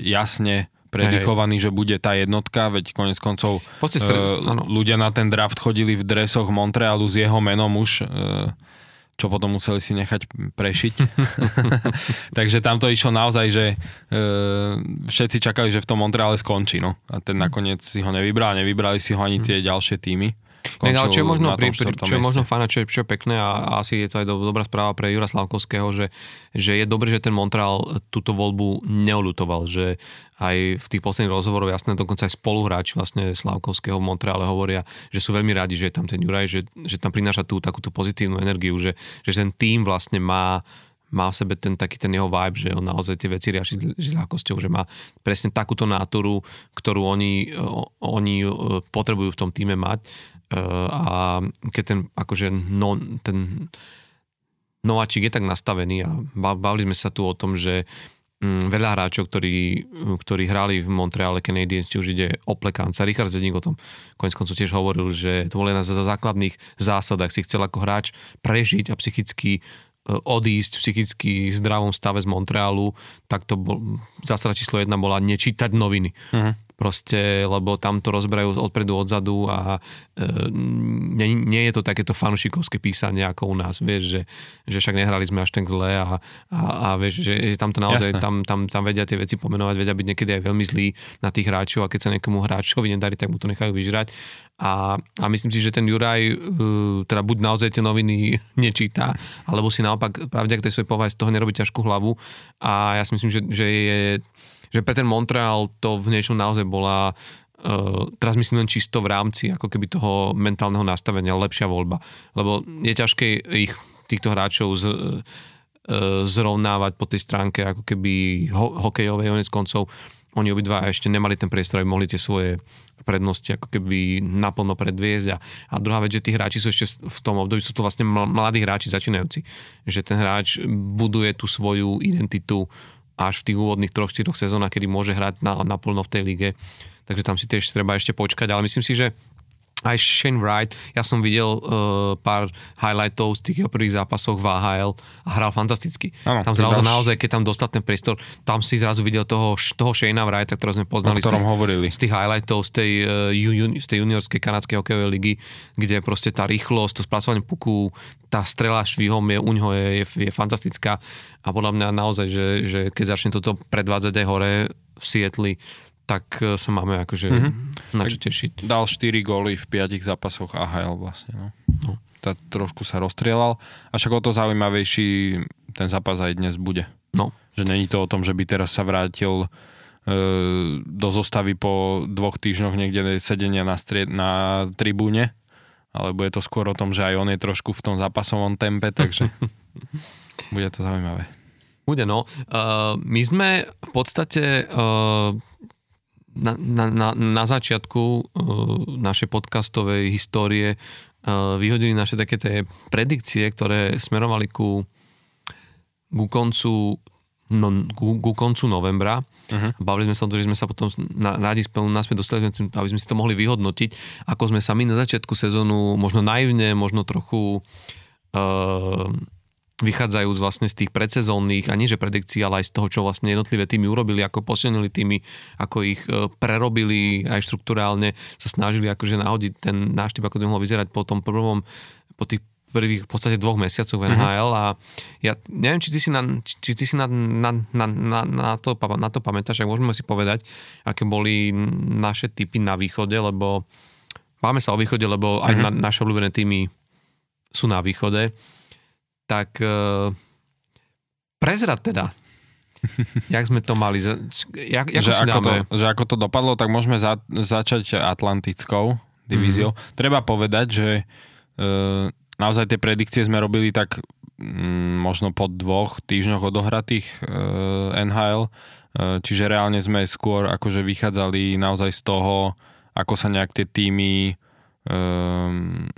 jasne predikovaný, že bude tá jednotka, veď konec koncov uh, ľudia na ten draft chodili v dresoch Montrealu s jeho menom už, uh, čo potom museli si nechať prešiť. Takže tam to išlo naozaj, že uh, všetci čakali, že v tom Montreale skončí. No. A ten nakoniec si ho nevybral, nevybrali si ho ani tie ďalšie týmy. Skončil ale čo je možno, pri, pri, čo je možno fajn, čo, je, čo je pekné a, a asi je to aj do, dobrá správa pre Jura Slavkovského, že, že je dobré, že ten Montreal túto voľbu neolutoval, že aj v tých posledných rozhovoroch, jasné, dokonca aj spoluhráči vlastne Slavkovského v Montreale hovoria, že sú veľmi radi, že je tam ten Juraj, že, že tam prináša tú takúto pozitívnu energiu, že, že ten tým vlastne má má v sebe ten taký ten jeho vibe, že on naozaj tie veci rieši s ľahkosťou, že má presne takúto náturu, ktorú oni, oni e, potrebujú v tom týme mať a keď ten akože no, ten nováčik je tak nastavený a bavili sme sa tu o tom, že mm, veľa hráčov, ktorí, ktorí hrali v Montreale Canadiens, či už ide o plekánca. Richard Zedník o tom konec koncov tiež hovoril, že to bolo jedna z základných zásad, ak si chcel ako hráč prežiť a psychicky odísť v psychicky zdravom stave z Montrealu, tak to bol, zásada číslo jedna bola nečítať noviny. Uh-huh proste, lebo tam to rozberajú odpredu, odzadu a e, nie, nie je to takéto fanšikovské písanie ako u nás, vieš, že, že však nehrali sme až tak zle a, a, a vieš, že, že tam to naozaj, tam, tam, tam vedia tie veci pomenovať, vedia byť niekedy aj veľmi zlí na tých hráčov a keď sa niekomu hráčovi nedarí, tak mu to nechajú vyžrať. A, a myslím si, že ten Juraj uh, teda buď naozaj tie noviny nečíta, alebo si naopak pravde, ak tej svojej povahe z toho nerobí ťažkú hlavu. A ja si myslím, že, že je že pre Montreal to v niečom naozaj bola Uh, teraz myslím len čisto v rámci ako keby toho mentálneho nastavenia lepšia voľba. Lebo je ťažké ich, týchto hráčov z, uh, zrovnávať po tej stránke ako keby ho, hokejovej, onec koncov oni obidva ešte nemali ten priestor, aby mohli tie svoje prednosti ako keby naplno predviesť. A, a druhá vec, že tí hráči sú ešte v tom období, sú to vlastne mladí hráči začínajúci. Že ten hráč buduje tú svoju identitu až v tých úvodných troch, štyroch sezónach, kedy môže hrať na, naplno v tej lige. Takže tam si tiež treba ešte počkať, ale myslím si, že aj Shane Wright, ja som videl uh, pár highlightov z tých jeho prvých zápasov v AHL a hral fantasticky. Ano, tam zrazu dáš... naozaj, keď tam dostal ten priestor, tam si zrazu videl toho, toho Shane Wrighta, ktorého sme poznali z tých, hovorili. z tých highlightov z tej, uh, z tej juniorskej kanadskej hokejovej ligy, kde proste tá rýchlosť, to spracovanie puku, tá strela švihom je, u ňoho je, je, je fantastická a podľa mňa naozaj, že, že keď začne toto predvádzať aj hore v Sietli, tak e, sa máme akože mm-hmm. na čo tešiť. Dal 4 góly v 5 zápasoch AHL vlastne. No. No. Tá, trošku sa rozstrielal a však o to zaujímavejší ten zápas aj dnes bude. No. Že není to o tom, že by teraz sa vrátil e, do zostavy po dvoch týždňoch niekde sedenia na, strie, na tribúne, alebo je to skôr o tom, že aj on je trošku v tom zápasovom tempe, takže bude to zaujímavé. Bude, no. Uh, my sme v podstate uh, na, na, na, na začiatku uh, našej podcastovej histórie uh, vyhodili naše také tie predikcie, ktoré smerovali ku, ku koncu no, ku, ku koncu novembra. Uh-huh. Bavili sme sa o to, že sme sa potom na, rádi spolu naspäť dostali, aby sme si to mohli vyhodnotiť, ako sme sa my na začiatku sezónu možno naivne, možno trochu uh, vychádzajú vlastne z tých predsezónnych, a nie že predikcií, ale aj z toho, čo vlastne jednotlivé týmy urobili, ako posilnili týmy, ako ich e, prerobili aj štruktúrálne, sa snažili akože nahodiť ten náš typ, ako to mohlo vyzerať po tom prvom, po tých prvých v podstate dvoch mesiacoch v NHL mhm. a ja neviem, či ty si na, či ty si na, na, na, na, na, to, na to pamätáš, ak môžeme si povedať, aké boli naše typy na východe, lebo máme sa o východe, lebo aj mm-hmm. na, naše obľúbené týmy sú na východe tak uh, prezrad teda, jak sme to mali, jak, že, ako to, že ako to dopadlo, tak môžeme za, začať Atlantickou divíziou. Mm-hmm. Treba povedať, že uh, naozaj tie predikcie sme robili tak um, možno po dvoch týždňoch odohratých uh, NHL, uh, čiže reálne sme skôr akože vychádzali naozaj z toho, ako sa nejak tie týmy um,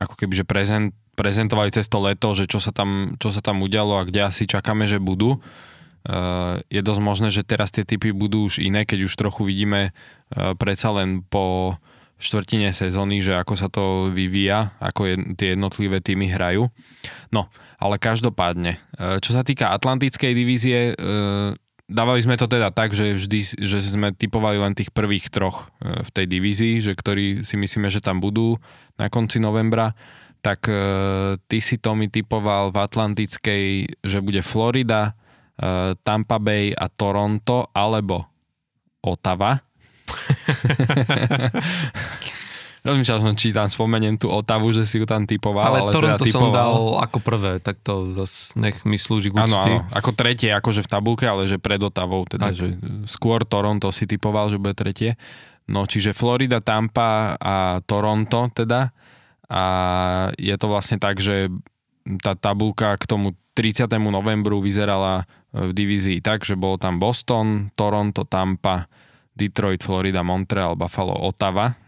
ako keby, že prezent, prezentovali cez to leto, že čo sa tam, čo sa tam udialo a kde asi čakáme, že budú. Uh, je dosť možné, že teraz tie typy budú už iné, keď už trochu vidíme uh, predsa len po štvrtine sezóny, že ako sa to vyvíja, ako je, tie jednotlivé týmy hrajú. No, ale každopádne, uh, čo sa týka Atlantickej divízie, dávali sme to teda tak, že vždy že sme typovali len tých prvých troch v tej divízii, že ktorí si myslíme, že tam budú na konci novembra tak e, ty si to mi typoval v Atlantickej, že bude Florida, e, Tampa Bay a Toronto, alebo Ottawa. Rozmýšľal som, či tam spomeniem tú Otavu, že si ju tam typoval. Ale, ale Toronto teda typoval... som dal ako prvé, tak to zase nech mi slúži k Áno, áno, ako tretie, akože v tabulke, ale že pred Otavou, teda, tak. že skôr Toronto si typoval, že bude tretie. No, čiže Florida, Tampa a Toronto teda. A je to vlastne tak, že tá tabulka k tomu 30. novembru vyzerala v divízii tak, že bolo tam Boston, Toronto, Tampa, Detroit, Florida, Montreal, Buffalo, Ottawa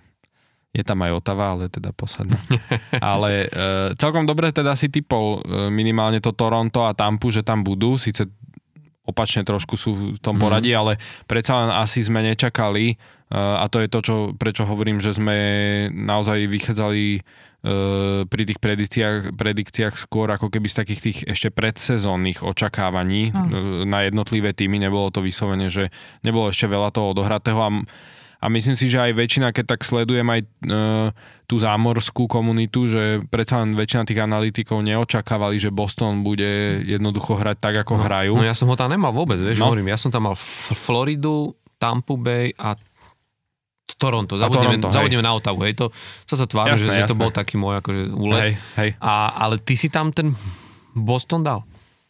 je tam aj Otava, ale teda posledná. ale e, celkom dobre teda si typol e, minimálne to Toronto a Tampu, že tam budú, síce opačne trošku sú v tom mhm. poradí, mm. ale predsa len asi sme nečakali e, a to je to, čo, prečo hovorím, že sme naozaj vychádzali e, pri tých predikciách, predikciách skôr ako keby z takých tých ešte predsezónnych očakávaní mm. na jednotlivé týmy. Nebolo to vyslovene, že nebolo ešte veľa toho odohratého a a myslím si, že aj väčšina, keď tak sledujem aj e, tú zámorskú komunitu, že predsa len väčšina tých analytikov neočakávali, že Boston bude jednoducho hrať tak, ako no, hrajú. No ja som ho tam nemal vôbec, vieš, no. hovorím, ja som tam mal Floridu, Tampa Bay a Toronto, zabudneme, Toronto, zabudneme na Ottawa, hej, to sa to tvári, že, že to bol taký môj akože úlet. Hej, hej. A, ale ty si tam ten Boston dal?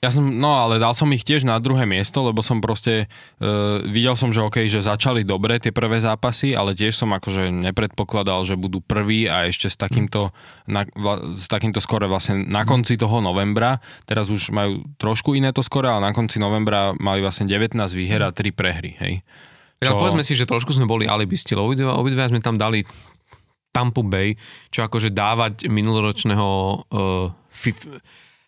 Ja som, no ale dal som ich tiež na druhé miesto, lebo som proste, uh, videl som, že OK, že začali dobre tie prvé zápasy, ale tiež som akože nepredpokladal, že budú prví a ešte s takýmto, na, vla, s takýmto skore vlastne na konci toho novembra, teraz už majú trošku iné to skore, ale na konci novembra mali vlastne 19 výher a 3 prehry, hej. Čo... Ja, povedzme si, že trošku sme boli alibisti, lebo obidva, obidva sme tam dali Tampa Bay, čo akože dávať minuloročného uh, fif,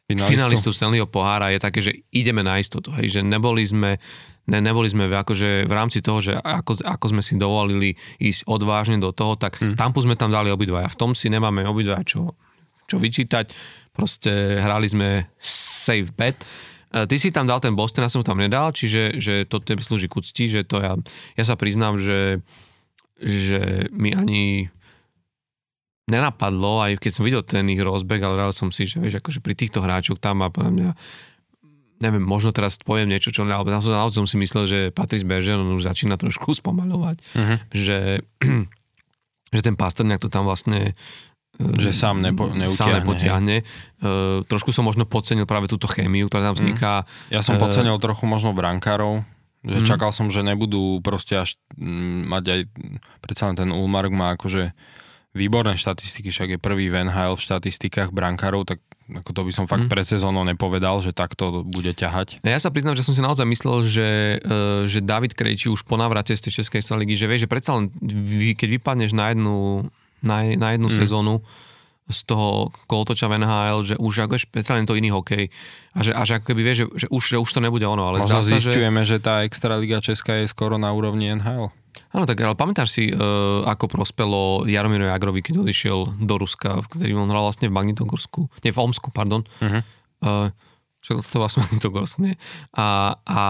finalistu, finalistu Stanleyho pohára je také, že ideme na istotu, hej, že neboli sme ne, neboli sme v, akože v rámci toho, že ako, ako sme si dovolili ísť odvážne do toho, tak hmm. Tampu sme tam dali obidvaja. V tom si nemáme obidvaja čo, čo vyčítať. Proste hrali sme safe bet. E, ty si tam dal ten Boston, ja som tam nedal, čiže že to tebe slúži k úcti, že to ja, ja sa priznám, že, že mi ani nenapadlo, aj keď som videl ten ich rozbeh, ale rád som si, že vieš, akože pri týchto hráčoch tam má podľa mňa neviem, možno teraz poviem niečo, čo alebo naozaj, naozaj som si myslel, že Patrice Bergeron už začína trošku spomaľovať, uh-huh. že, že ten Pastrňák to tam vlastne že sám, nepo, sám nepotiahne. Uh, trošku som možno podcenil práve túto chémiu, ktorá tam mhm. vzniká. Ja som uh, podcenil trochu možno brankárov, že uh-huh. čakal som, že nebudú proste až m, mať aj, predsa len ten Ulmark má akože výborné štatistiky, však je prvý v NHL v štatistikách brankárov, tak ako to by som fakt mm. pred sezónou nepovedal, že takto bude ťahať. Ja sa priznám, že som si naozaj myslel, že, uh, že David Krejči už po návrate z tej Českej ligy, že vie, že predsa len vy, keď vypadneš na jednu, na, na jednu mm. sezónu, z toho kolotoča v NHL, že už ako len to iný hokej a že, a že ako keby vie, že, že, už, že už to nebude ono. Ale Možno zdá sa, že... že tá Extraliga Česká je skoro na úrovni NHL. Áno, tak ale pamätáš si, uh, ako prospelo Jaromíro Jagrovi, keď odišiel do Ruska, v ktorý on hral vlastne v Magnitogorsku, nie v Omsku, pardon. Uh-huh. Uh, čo to vlastne Magnitogorsk, nie? A, a,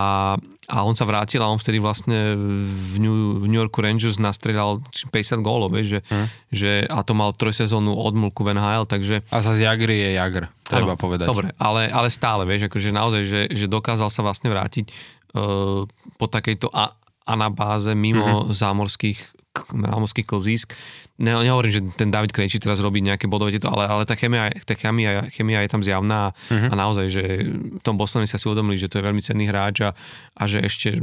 a on sa vrátil a on vtedy vlastne v New, v New Yorku Rangers nastrelal 50 gólov, vieš, že, uh-huh. že, a to mal trojsezónnu odmlku v NHL, takže... A za Jagri je Jagr, treba ano, povedať. Dobre, ale, ale stále, vieš, akože naozaj, že, že dokázal sa vlastne vrátiť uh, po takejto a, anabáze mimo mm-hmm. zámorských zámorských klzísk. Ne, nehovorím, že ten David Krejči teraz robí nejaké bodové tieto, ale, ale tá chemia, tá chemia, chemia je tam zjavná mm-hmm. a naozaj, že v tom Bostone sa si uvedomili, že to je veľmi cenný hráč a, a že ešte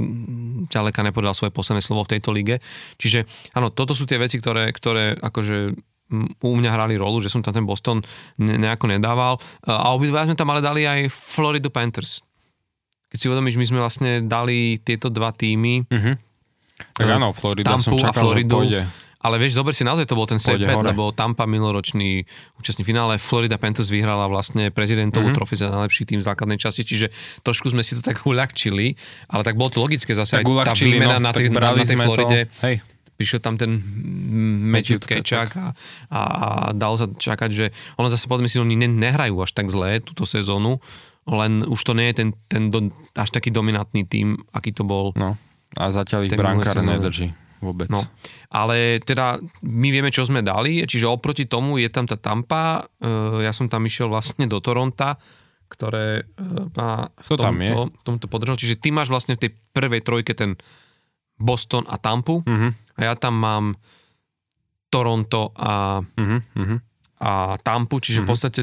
ďaleka nepodal svoje posledné slovo v tejto lige. Čiže áno, toto sú tie veci, ktoré, ktoré akože u mňa hrali rolu, že som tam ten Boston nejako nedával. A obidva sme tam ale dali aj Florida Panthers keď si uvedomíš, my sme vlastne dali tieto dva týmy. Uh-huh. Tak áno, Florida Tampu som čakal, a Floridu, že pôjde. Ale vieš, zober si, naozaj to bol ten set bet, lebo Tampa minuloročný účastný finále, Florida Panthers vyhrala vlastne prezidentovú mm-hmm. trofy za najlepší tým v základnej časti, čiže trošku sme si to tak uľahčili, ale tak bolo to logické zase tak aj tá výmena no, na, tej, na, na tej Floride. To, hej prišiel tam ten Matthew Kečak a, a, a dalo sa čakať, že ono zase povedzme si, oni nehrajú až tak zlé túto sezónu, len už to nie je ten, ten do, až taký dominantný tým, aký to bol. No a zatiaľ ich brankár nedrží vôbec. No, ale teda my vieme, čo sme dali, čiže oproti tomu je tam tá Tampa, uh, ja som tam išiel vlastne do Toronta, ktoré uh, má v to tomto, tam je. tomto podržal. Čiže ty máš vlastne v tej prvej trojke ten Boston a Tampu uh-huh. a ja tam mám Toronto a, uh-huh, uh-huh. a Tampu, čiže uh-huh. v podstate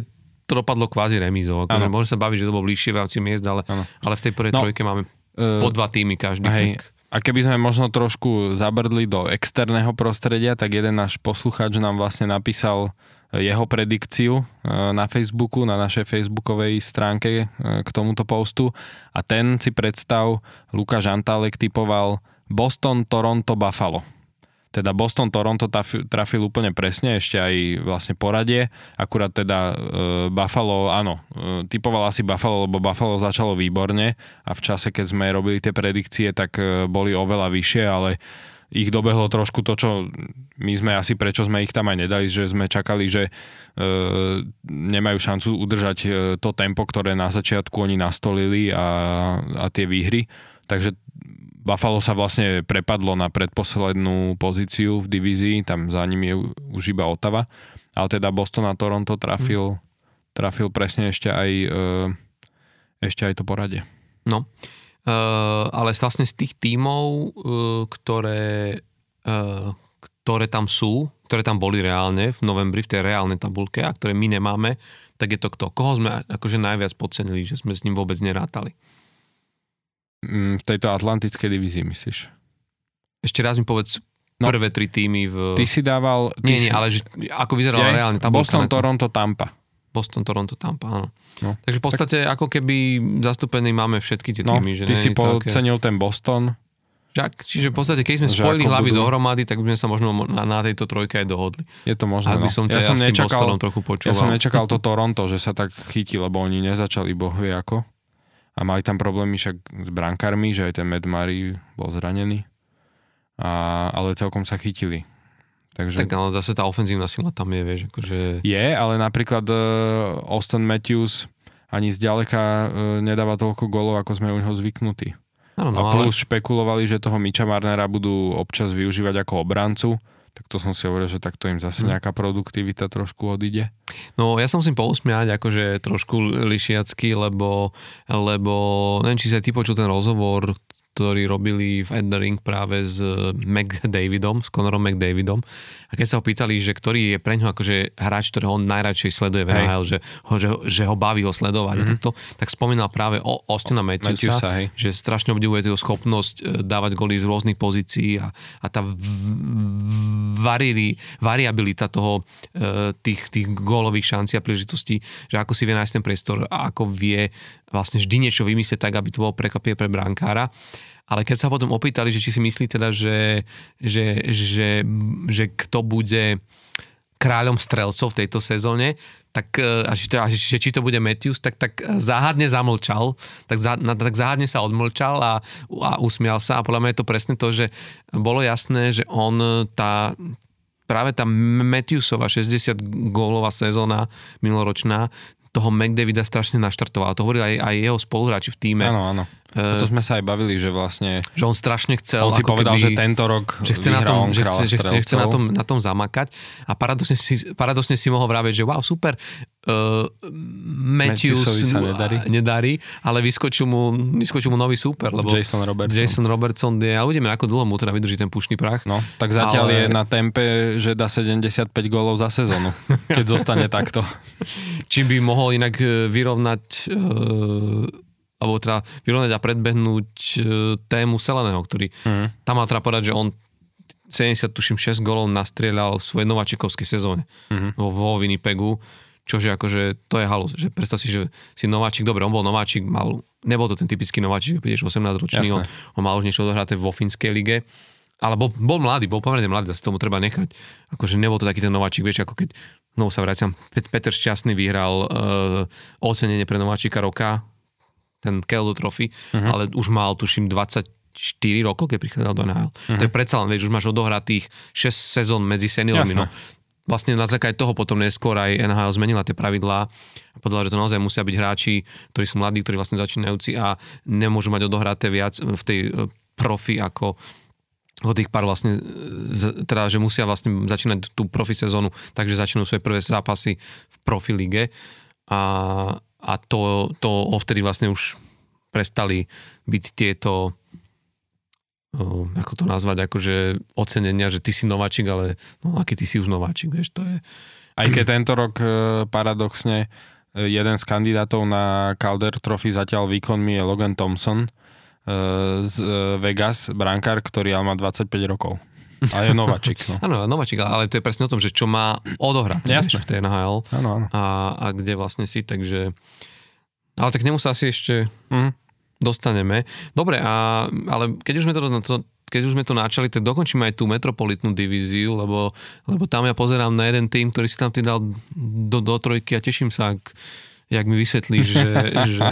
to dopadlo kvázi remízou. Akože môžeme sa baviť, že to bolo bližšie v rámci miest, ale, ale v tej prvej no, trojke máme uh, po dva týmy každý. Hej, a keby sme možno trošku zabrdli do externého prostredia, tak jeden náš poslucháč nám vlastne napísal jeho predikciu e, na Facebooku, na našej facebookovej stránke e, k tomuto postu a ten si predstav, Lukáš Antálek typoval Boston, Toronto, Buffalo. Teda Boston, Toronto trafil úplne presne, ešte aj vlastne poradie, akurát teda e, Buffalo, áno, e, typoval asi Buffalo, lebo Buffalo začalo výborne a v čase, keď sme robili tie predikcie, tak e, boli oveľa vyššie, ale ich dobehlo trošku to, čo my sme asi, prečo sme ich tam aj nedali, že sme čakali, že e, nemajú šancu udržať e, to tempo, ktoré na začiatku oni nastolili a, a tie výhry. Takže Buffalo sa vlastne prepadlo na predposlednú pozíciu v divízii, tam za nimi je už iba Otava, ale teda Boston a Toronto trafil, hmm. trafil presne ešte aj, e, ešte aj to poradie. No, Uh, ale vlastne z tých tímov, uh, ktoré, uh, ktoré tam sú, ktoré tam boli reálne v novembri v tej reálnej tabulke a ktoré my nemáme, tak je to kto? Koho sme akože najviac podcenili, že sme s ním vôbec nerátali? Mm, v tejto atlantickej divízii myslíš? Ešte raz mi povedz no, prvé tri týmy v... Ty si dával... Ty nie, si... nie, ale že, ako vyzerala reálne tabulka? Boston, Toronto, Tampa. Boston, Toronto, Tampa, áno. No. Takže v podstate tak... ako keby zastúpený máme všetky tie no, týmy. Že ty si podcenil ten Boston. Žak, čiže v podstate, keď sme že spojili hlavy budú... dohromady, tak by sme sa možno na, na tejto trojke aj dohodli. Je to možné. Aby no. som ja, som ja nečakal, trochu počúval. Ja som nečakal to Toronto, že sa tak chytí, lebo oni nezačali bohvie ako. A mali tam problémy však s brankármi, že aj ten Murray bol zranený. A, ale celkom sa chytili. Takže... Tak ale zase tá ofenzívna sila tam je, vieš, akože... Je, ale napríklad uh, Austin Matthews ani zďaleka uh, nedáva toľko golov, ako sme u neho zvyknutí. Ano, no, a plus ale... špekulovali, že toho Miča Marnera budú občas využívať ako obrancu, tak to som si hovoril, že takto im zase hm. nejaká produktivita trošku odíde. No ja som musím pousmiať, akože trošku lišiacky, lebo, lebo neviem, či sa ty počul ten rozhovor, ktorí robili v Ed the Ring práve s McDavidom, s Conorom McDavidom. A keď sa ho pýtali, že ktorý je pre ňo akože hráč, ktorého on najradšej sleduje v NHL, že ho, že, že ho baví ho sledovať mm-hmm. takto, tak spomínal práve o Austina Matthewsa, Matthewsa že strašne obdivuje jeho schopnosť e, dávať goly z rôznych pozícií a, a tá varili, variabilita toho, e, tých, tých gólových šancí a príležitostí, že ako si vie nájsť ten priestor a ako vie vlastne vždy niečo vymyslieť tak, aby to bolo prekvapie pre brankára. Ale keď sa potom opýtali, že či si myslí teda, že, že, že, že kto bude kráľom strelcov v tejto sezóne, tak, e, a že, že či to bude Matthews, tak, tak záhadne zamlčal, tak, za, tak záhadne sa odmlčal a, a usmial sa a podľa mňa je to presne to, že bolo jasné, že on tá, práve tá Matthewsova 60 gólová sezóna minuloročná toho McDavida strašne naštartoval. To hovorili aj, aj jeho spoluhráči v týme. Áno, áno. Uh, to sme sa aj bavili, že vlastne... Že on strašne chcel... On si povedal, keby, že tento rok že chce, na tom, že chce, že, chce, že chce na tom, na tom zamakať a paradoxne si, paradoxne si mohol vraviť, že wow, super, uh, Matthews sa nedarí. nedarí, ale vyskočil mu, vyskočil mu nový super, lebo Jason Robertson. Jason Robertson je, a uvidíme, ako dlho mu teda vydrží ten pušný prach. No, tak zatiaľ ale... je na tempe, že dá 75 gólov za sezónu, keď zostane takto. Čím by mohol inak e, vyrovnať uh, alebo teda vyrovnať a predbehnúť e, tému Seleného, ktorý mm. tam mal teda povedať, že on 70, tuším, 6 golov nastrieľal v svojej nováčikovskej sezóne mm-hmm. vo, vo Winnipegu, čože akože to je halo, že predstav si, že si nováčik, dobre, on bol nováčik, mal, nebol to ten typický nováčik, že 18 ročný, on, on mal už niečo dohraté vo finskej lige, ale bol, bol mladý, bol pomerne mladý, zase tomu treba nechať. Akože nebol to taký ten nováčik, vieš, ako keď, no sa vraciam, Peter Šťastný vyhral uh, ocenenie pre nováčika roka ten Keldo Trophy, uh-huh. ale už mal, tuším, 24 rokov, keď prichádzal do NHL. Uh-huh. To je predsa len, vieš, už máš odohratých 6 sezón medzi seniormi. No. Vlastne na základe toho potom neskôr aj NHL zmenila tie pravidlá a povedala, že to naozaj musia byť hráči, ktorí sú mladí, ktorí vlastne začínajúci a nemôžu mať odohraté viac v tej e, profi ako od tých pár vlastne, teda, že musia vlastne začínať tú profi sezónu, takže začínajú svoje prvé zápasy v profi lige a a to, to ovtedy vlastne už prestali byť tieto ako to nazvať, akože ocenenia, že ty si nováčik, ale no aký ty si už nováčik, vieš, to je... Aj keď tento rok e, paradoxne e, jeden z kandidátov na Calder Trophy zatiaľ výkonmi je Logan Thompson z Vegas, brankár, ktorý ale má 25 rokov. A je nováčik. No. Áno, nováčik, ale to je presne o tom, že čo má odohrať vieš, v tej NHL ano, ano. A, a kde vlastne si, takže... Ale tak nemu sa asi ešte mm. dostaneme. Dobre, a, ale keď už sme to, to keď už sme to načali, tak dokončíme aj tú metropolitnú divíziu, lebo, lebo tam ja pozerám na jeden tým, ktorý si tam ty dal do, do trojky a teším sa, ak, jak mi vysvetlíš, že, že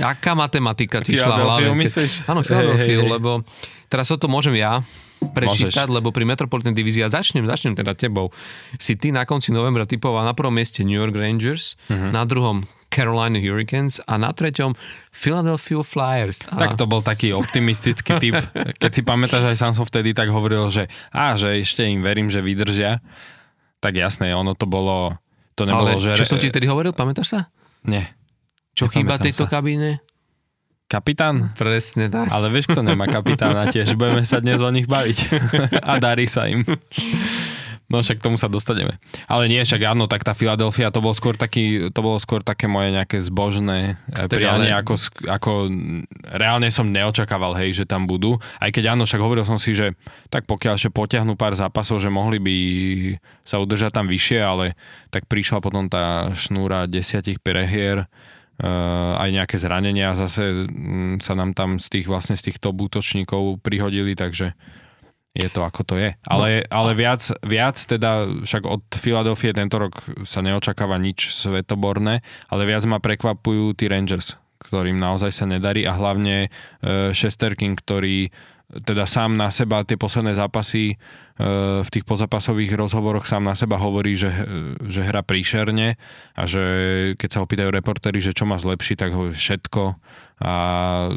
aká matematika ti šla v hlave. Myslíš? Áno, Philadelphia, lebo teraz o to môžem ja prečítať, Môžeš. lebo pri Metropolitan divízii, a začnem, začnem teda tebou, si ty na konci novembra typoval na prvom mieste New York Rangers, uh-huh. na druhom Carolina Hurricanes a na treťom Philadelphia Flyers. A... Tak to bol taký optimistický typ. Keď si pamätáš, aj sám som vtedy tak hovoril, že a, že ešte im verím, že vydržia. Tak jasné, ono to bolo... To nebolo, Ale že... čo som ti vtedy hovoril, pamätáš sa? Nie. Čo chýba tejto sa. kabíne? Kapitán? Presne tak. Ale vieš, kto nemá kapitána tiež. Budeme sa dnes o nich baviť. A darí sa im. No však k tomu sa dostaneme. Ale nie, však áno, tak tá Filadelfia to bolo skôr taký, to bolo skôr také moje nejaké zbožné eh, prianie, ale... ako, ako reálne som neočakával, hej, že tam budú. Aj keď áno, však hovoril som si, že tak pokiaľ ešte potiahnu pár zápasov, že mohli by sa udržať tam vyššie, ale tak prišla potom tá šnúra desiatich prehier, Uh, aj nejaké zranenia zase um, sa nám tam z tých vlastne z tých top útočníkov prihodili, takže je to ako to je. Ale, no. ale viac, viac teda, však od Filadelfie tento rok sa neočakáva nič svetoborné, ale viac ma prekvapujú tí Rangers, ktorým naozaj sa nedarí a hlavne uh, Shesterkin, ktorý teda sám na seba tie posledné zápasy e, v tých pozápasových rozhovoroch sám na seba hovorí, že, že hra príšerne a že keď sa opýtajú reportéri, že čo má zlepšiť, tak hovorí všetko a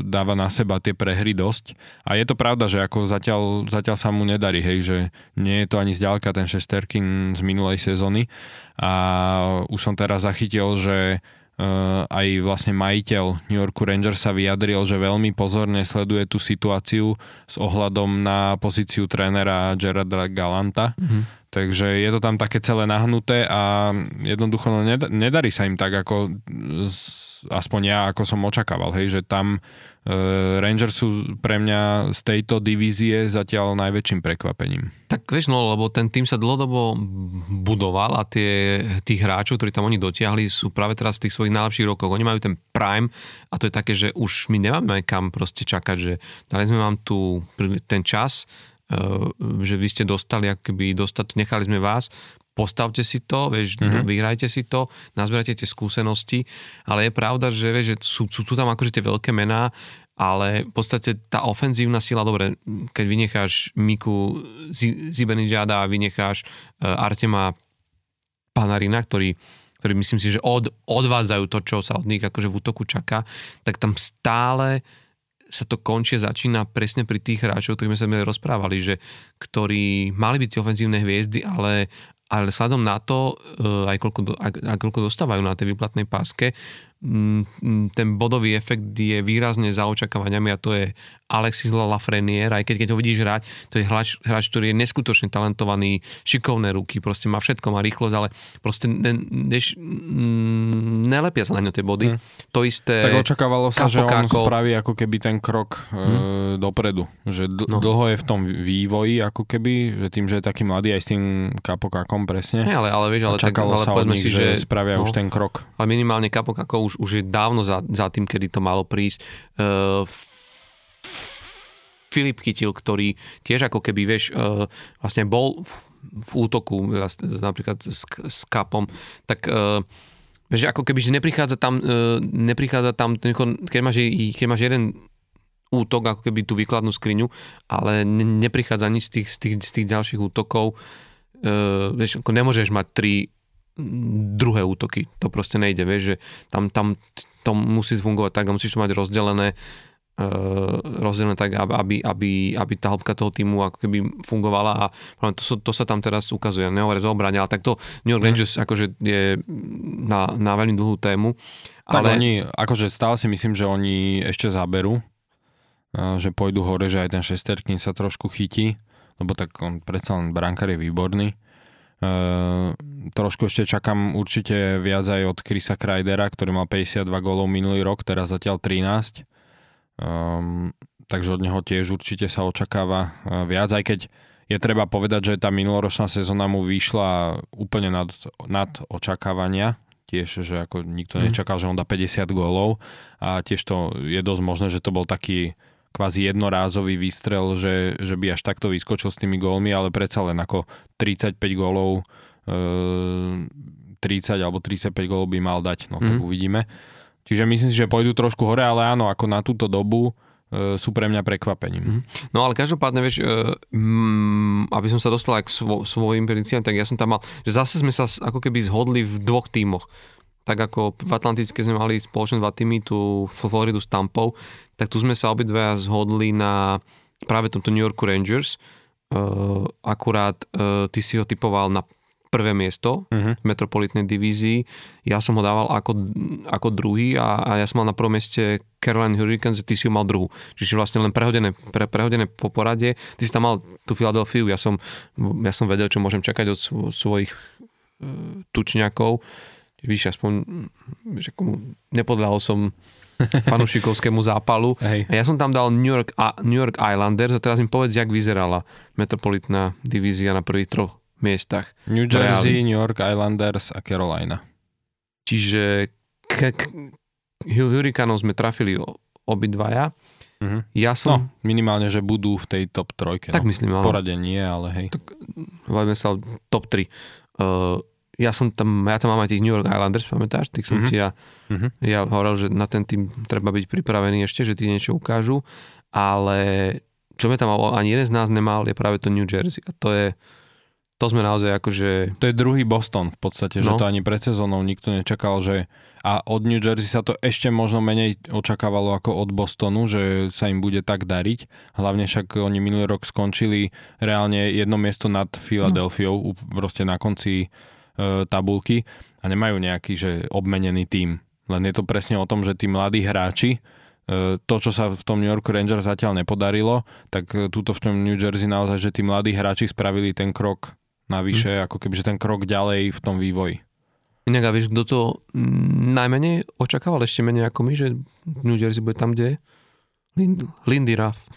dáva na seba tie prehry dosť. A je to pravda, že ako zatiaľ, zatiaľ sa mu nedarí, hej, že nie je to ani zďaleka ten Šesterkin z minulej sezóny a už som teraz zachytil, že aj vlastne majiteľ New Yorku Rangers sa vyjadril, že veľmi pozorne sleduje tú situáciu s ohľadom na pozíciu trénera Gerarda Galanta. Mm-hmm. Takže je to tam také celé nahnuté a jednoducho no, nedarí sa im tak, ako aspoň ja, ako som očakával, hej, že tam uh, Rangers sú pre mňa z tejto divízie zatiaľ najväčším prekvapením. Tak vieš, no, lebo ten tým sa dlhodobo budoval a tie, tých hráčov, ktorí tam oni dotiahli, sú práve teraz v tých svojich najlepších rokoch. Oni majú ten prime a to je také, že už my nemáme kam proste čakať, že dali sme vám tu ten čas, uh, že vy ste dostali, akoby dostať, nechali sme vás, postavte si to, vieš, mm-hmm. vyhrajte si to, nazberajte tie skúsenosti, ale je pravda, že, vieš, že sú, sú tu tam akože tie veľké mená, ale v podstate tá ofenzívna sila, dobre, keď vynecháš Miku Zibenidžáda a vynecháš uh, Artema Panarina, ktorý, ktorý myslím si, že od, odvádzajú to, čo sa od nich akože v útoku čaká, tak tam stále sa to končie, začína presne pri tých hráčov, ktorými sme sa rozprávali, že ktorí mali byť tie ofenzívne hviezdy, ale ale sladom na to, eh, aj koľko, aj koľko dostávajú na tej výplatnej páske, ten bodový efekt je výrazne za očakávaniami a to je Alexis Lafreniere, aj keď, keď ho vidíš hrať, to je hráč, hráč, ktorý je neskutočne talentovaný, šikovné ruky, proste má všetko, má rýchlosť, ale proste ne, neš, mm, nelepia sa na ňo tie body. Hmm. To isté... Tak očakávalo sa, že on spraví ako keby ten krok hmm. e, dopredu, že d- no. dlho je v tom vývoji ako keby, že tým, že je taký mladý aj s tým kapokákom presne. Hey, ale, ale vieš, ale, tak, ale povedzme si, že, že spravia no, už ten krok. Ale minimálne kapokako už, už je dávno za, za tým, kedy to malo prísť. Uh, Filip Chytil, ktorý tiež ako keby, vieš, uh, vlastne bol v, v útoku napríklad s, s kapom, tak uh, vieš, ako keby, že neprichádza tam, uh, neprichádza tam, keď máš, keď máš jeden útok, ako keby tú výkladnú skriňu, ale ne, neprichádza nič z tých, z tých, z tých ďalších útokov. Uh, vieš, ako nemôžeš mať tri druhé útoky. To proste nejde, vieš, že tam, tam to musí fungovať tak a musíš to mať rozdelené uh, rozdelené tak, aby, aby, aby tá hĺbka toho týmu ako keby fungovala a to, to sa tam teraz ukazuje. Nehovorí za obrane, ale tak to New York mhm. Rangers akože je na, na veľmi dlhú tému. Tak ale... oni, akože stále si myslím, že oni ešte zaberú že pôjdu hore, že aj ten Šesterkin sa trošku chytí, lebo tak on predsa len brankár je výborný. Uh, trošku ešte čakám určite viac aj od Krisa Kreidera, ktorý mal 52 gólov minulý rok, teraz zatiaľ 13. Um, takže od neho tiež určite sa očakáva uh, viac, aj keď je treba povedať, že tá minuloročná sezóna mu vyšla úplne nad, nad očakávania, tiež, že ako nikto mhm. nečakal, že on dá 50 gólov a tiež to je dosť možné, že to bol taký kvázi jednorázový výstrel, že, že by až takto vyskočil s tými gólmi, ale predsa len ako 35 gólov, e, 30 alebo 35 gólov by mal dať, no mm. tak mhm. uvidíme. Čiže myslím si, že pôjdu trošku hore, ale áno, ako na túto dobu e, sú pre mňa prekvapením. Mm. No ale každopádne, vieš, e, mm, aby som sa dostal aj k svo, svojim prediciám, tak ja som tam mal, že zase sme sa ako keby zhodli v dvoch tímoch tak ako v Atlantické sme mali spoločné dva týmy, tú Floridu s Tampou, tak tu sme sa obidvaja zhodli na práve tomto New Yorku Rangers. Uh, akurát uh, ty si ho typoval na prvé miesto uh-huh. v metropolitnej divízii. Ja som ho dával ako, ako druhý a, a ja som mal na prvom mieste Caroline Hurricanes, ty si ho mal druhú. Čiže vlastne len prehodené, pre, prehodené po porade. Ty si tam mal tú Filadelfiu, ja som, ja som vedel, čo môžem čakať od svojich uh, tučňakov víš, aspoň že komu, nepodľahol som fanušikovskému zápalu. Hej. A ja som tam dal New York, a, New York Islanders a teraz mi povedz, jak vyzerala metropolitná divízia na prvých troch miestach. New Jersey, Reálne. New York Islanders a Carolina. Čiže k, k, Hurricanov sme trafili obidvaja. Uh-huh. Ja som... No, minimálne, že budú v tej top trojke. Tak no. myslím, ale... Poradie nie, ale hej. Tak, sa top 3. Uh, ja som tam, ja tam mám aj tých New York Islanders, pamätáš? Tých som mm-hmm. ti ja, mm-hmm. ja hovoril, že na ten tým treba byť pripravený ešte, že ti niečo ukážu, ale čo sme tam ani jeden z nás nemal, je práve to New Jersey. A to je, to sme naozaj akože... To je druhý Boston v podstate, no. že to ani pred sezónou nikto nečakal, že a od New Jersey sa to ešte možno menej očakávalo ako od Bostonu, že sa im bude tak dariť. Hlavne však oni minulý rok skončili reálne jedno miesto nad Filadelfiou, no. proste na konci tabulky a nemajú nejaký že obmenený tím. Len je to presne o tom, že tí mladí hráči, e, to, čo sa v tom New York Rangers zatiaľ nepodarilo, tak e, túto v tom New Jersey naozaj, že tí mladí hráči spravili ten krok navyše, hmm. ako keby, že ten krok ďalej v tom vývoji. Inak a vieš, kto to najmenej očakával ešte menej ako my, že New Jersey bude tam, kde je? Lind, Lindy Ruff.